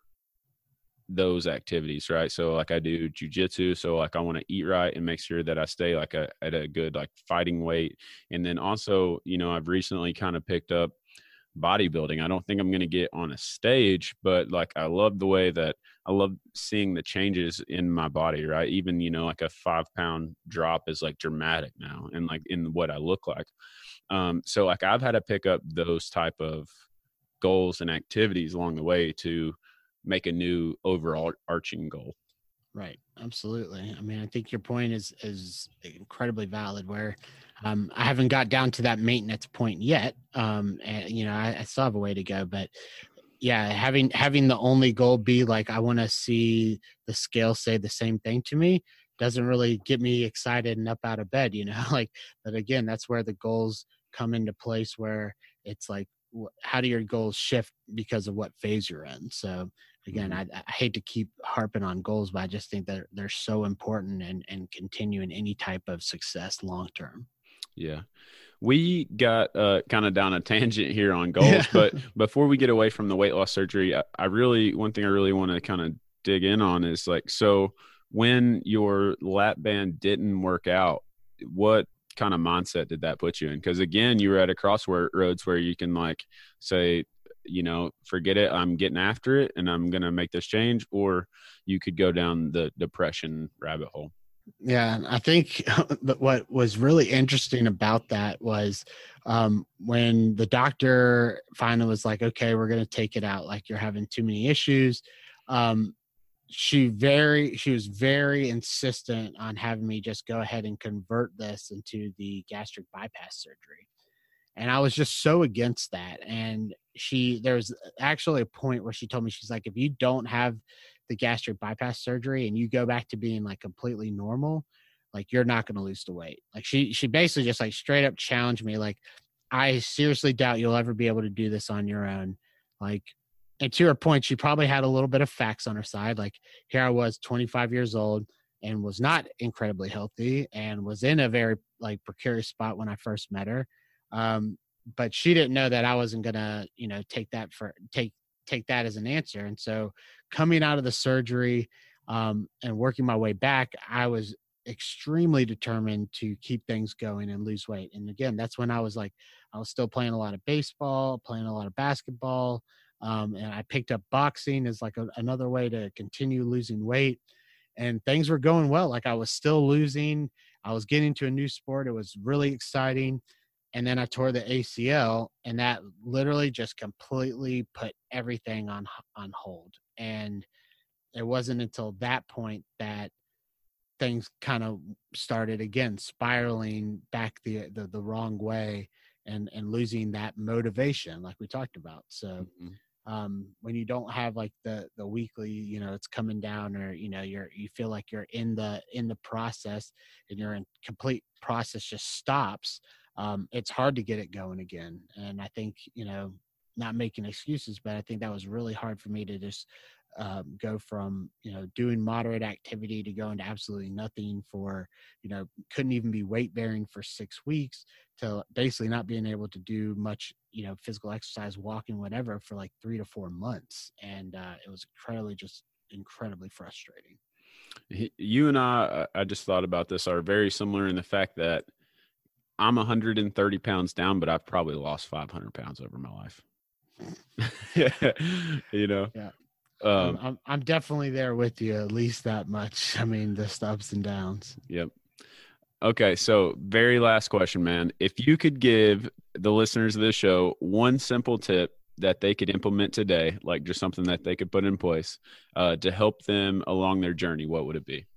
those activities, right? So like I do jujitsu, so like I want to eat right and make sure that I stay like a, at a good like fighting weight. And then also, you know, I've recently kind of picked up bodybuilding. I don't think I'm going to get on a stage, but like I love the way that I love seeing the changes in my body, right? Even, you know, like a 5 pound drop is like dramatic now and like in what I look like. Um so like I've had to pick up those type of goals and activities along the way to make a new overall arching goal right absolutely i mean i think your point is is incredibly valid where um, i haven't got down to that maintenance point yet um, and you know I, I still have a way to go but yeah, having having the only goal be like I want to see the scale say the same thing to me doesn't really get me excited and up out of bed, you know. like, but again, that's where the goals come into place where it's like how do your goals shift because of what phase you're in so again mm-hmm. I, I, hate to keep harping on goals but i just think that they're so important and and continue in any type of success long term yeah we got uh, kind of down a tangent here on goals yeah. but before we get away from the weight loss surgery I, I really one thing i really want to kind of dig in on is like so when your lap band didn't work out what kind of mindset did that put you in? Because again, you were at a crossroads where you can like say, you know, forget it, I'm getting after it and I'm to make this change, or you could go down the depression rabbit hole. Yeah, I think what was really interesting about that was um, when the doctor finally was like, "Okay, we're to take it out. Like you're having too many issues." Um, she very she was very insistent on having me just go ahead and convert this into the gastric bypass surgery. And i was just so against that. And she there was actually a point where she told me she's like if you don't have the gastric bypass surgery and you go back to being like completely normal like you're not going to lose the weight. Like she she basically just like straight up challenged me like i seriously doubt you'll ever be able to do this on your own. Like and to her point, she probably had a little bit of facts on her side. Like here I was, 25 years old, and was not incredibly healthy, and was in a very like precarious spot when I first met her. Um, but she didn't know that I wasn't gonna, you know, take that for take take that as an answer. And so, coming out of the surgery um, and working my way back, I was extremely determined to keep things going and lose weight. And again, that's when I was like, I was still playing a lot of baseball, playing a lot of basketball, um, and I picked up boxing as like a, another way to continue losing weight. And things were going well. Like I was still losing. I was getting to a new sport. It was really exciting. And then I tore the ACL, and that literally just completely put everything on on hold. And it wasn't until that point that things kind of started again spiraling back the, the the, wrong way and and losing that motivation like we talked about so mm-hmm um, when you don't have like the the weekly you know it's coming down or you know you're you feel like you're in the in the process and you're in complete process just stops um, it's hard to get it going again. And i think you know not making excuses but i think that was really hard for me to just um, go from you know doing moderate activity to going to absolutely nothing for you know couldn't even be weight bearing for six weeks to basically not being able to do much you know physical exercise walking whatever for like three to four months. And uh, it was incredibly just incredibly frustrating. You and i i just thought about this are very similar in the fact that i'm 130 pounds down but i've probably lost 500 pounds over my life. You know? Yeah um, I'm, I'm definitely there with you at least that much. I mean, just ups and downs. Yep. Okay, so very last question, man. If you could give the listeners of this show one simple tip that they could implement today, like just something that they could put in place uh, to help them along their journey, what would it be?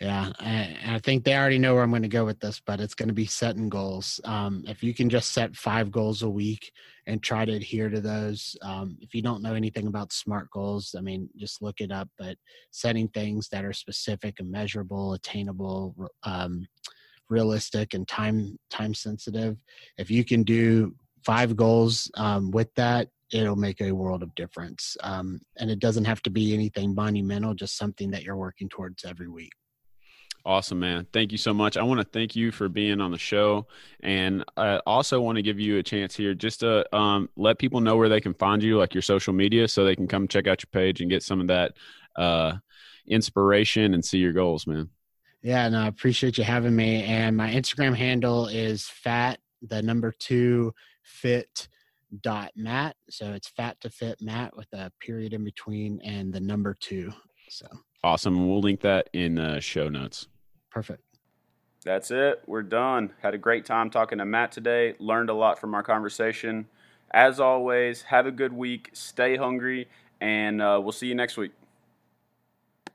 Yeah, I, I, think they already know where I'm going to go with this, but it's going to be setting goals. Um, if you can just set five goals a week and try to adhere to those, um, if you don't know anything about SMART goals, I mean, just look it up. But setting things that are specific and measurable, attainable, um, realistic, and time time sensitive. If you can do five goals um, with that, it'll make a world of difference. Um, and it doesn't have to be anything monumental, just something that you're working towards every week. Awesome, man. Thank you so much. I want to thank you for being on the show. And I also want to give you a chance here just to um, let people know where they can find you, like your social media, so they can come check out your page and get some of that uh, inspiration and see your goals, man. Yeah, no, I appreciate you having me. And my Instagram handle is fat, the number two fit dot Matt. So it's fat to fit Matt with a period in between and the number two. So Awesome. We'll link that in the show notes. Perfect. That's it. We're done. Had a great time talking to Matt today. Learned a lot from our conversation. As always, have a good week. Stay hungry, and uh, we'll see you next week.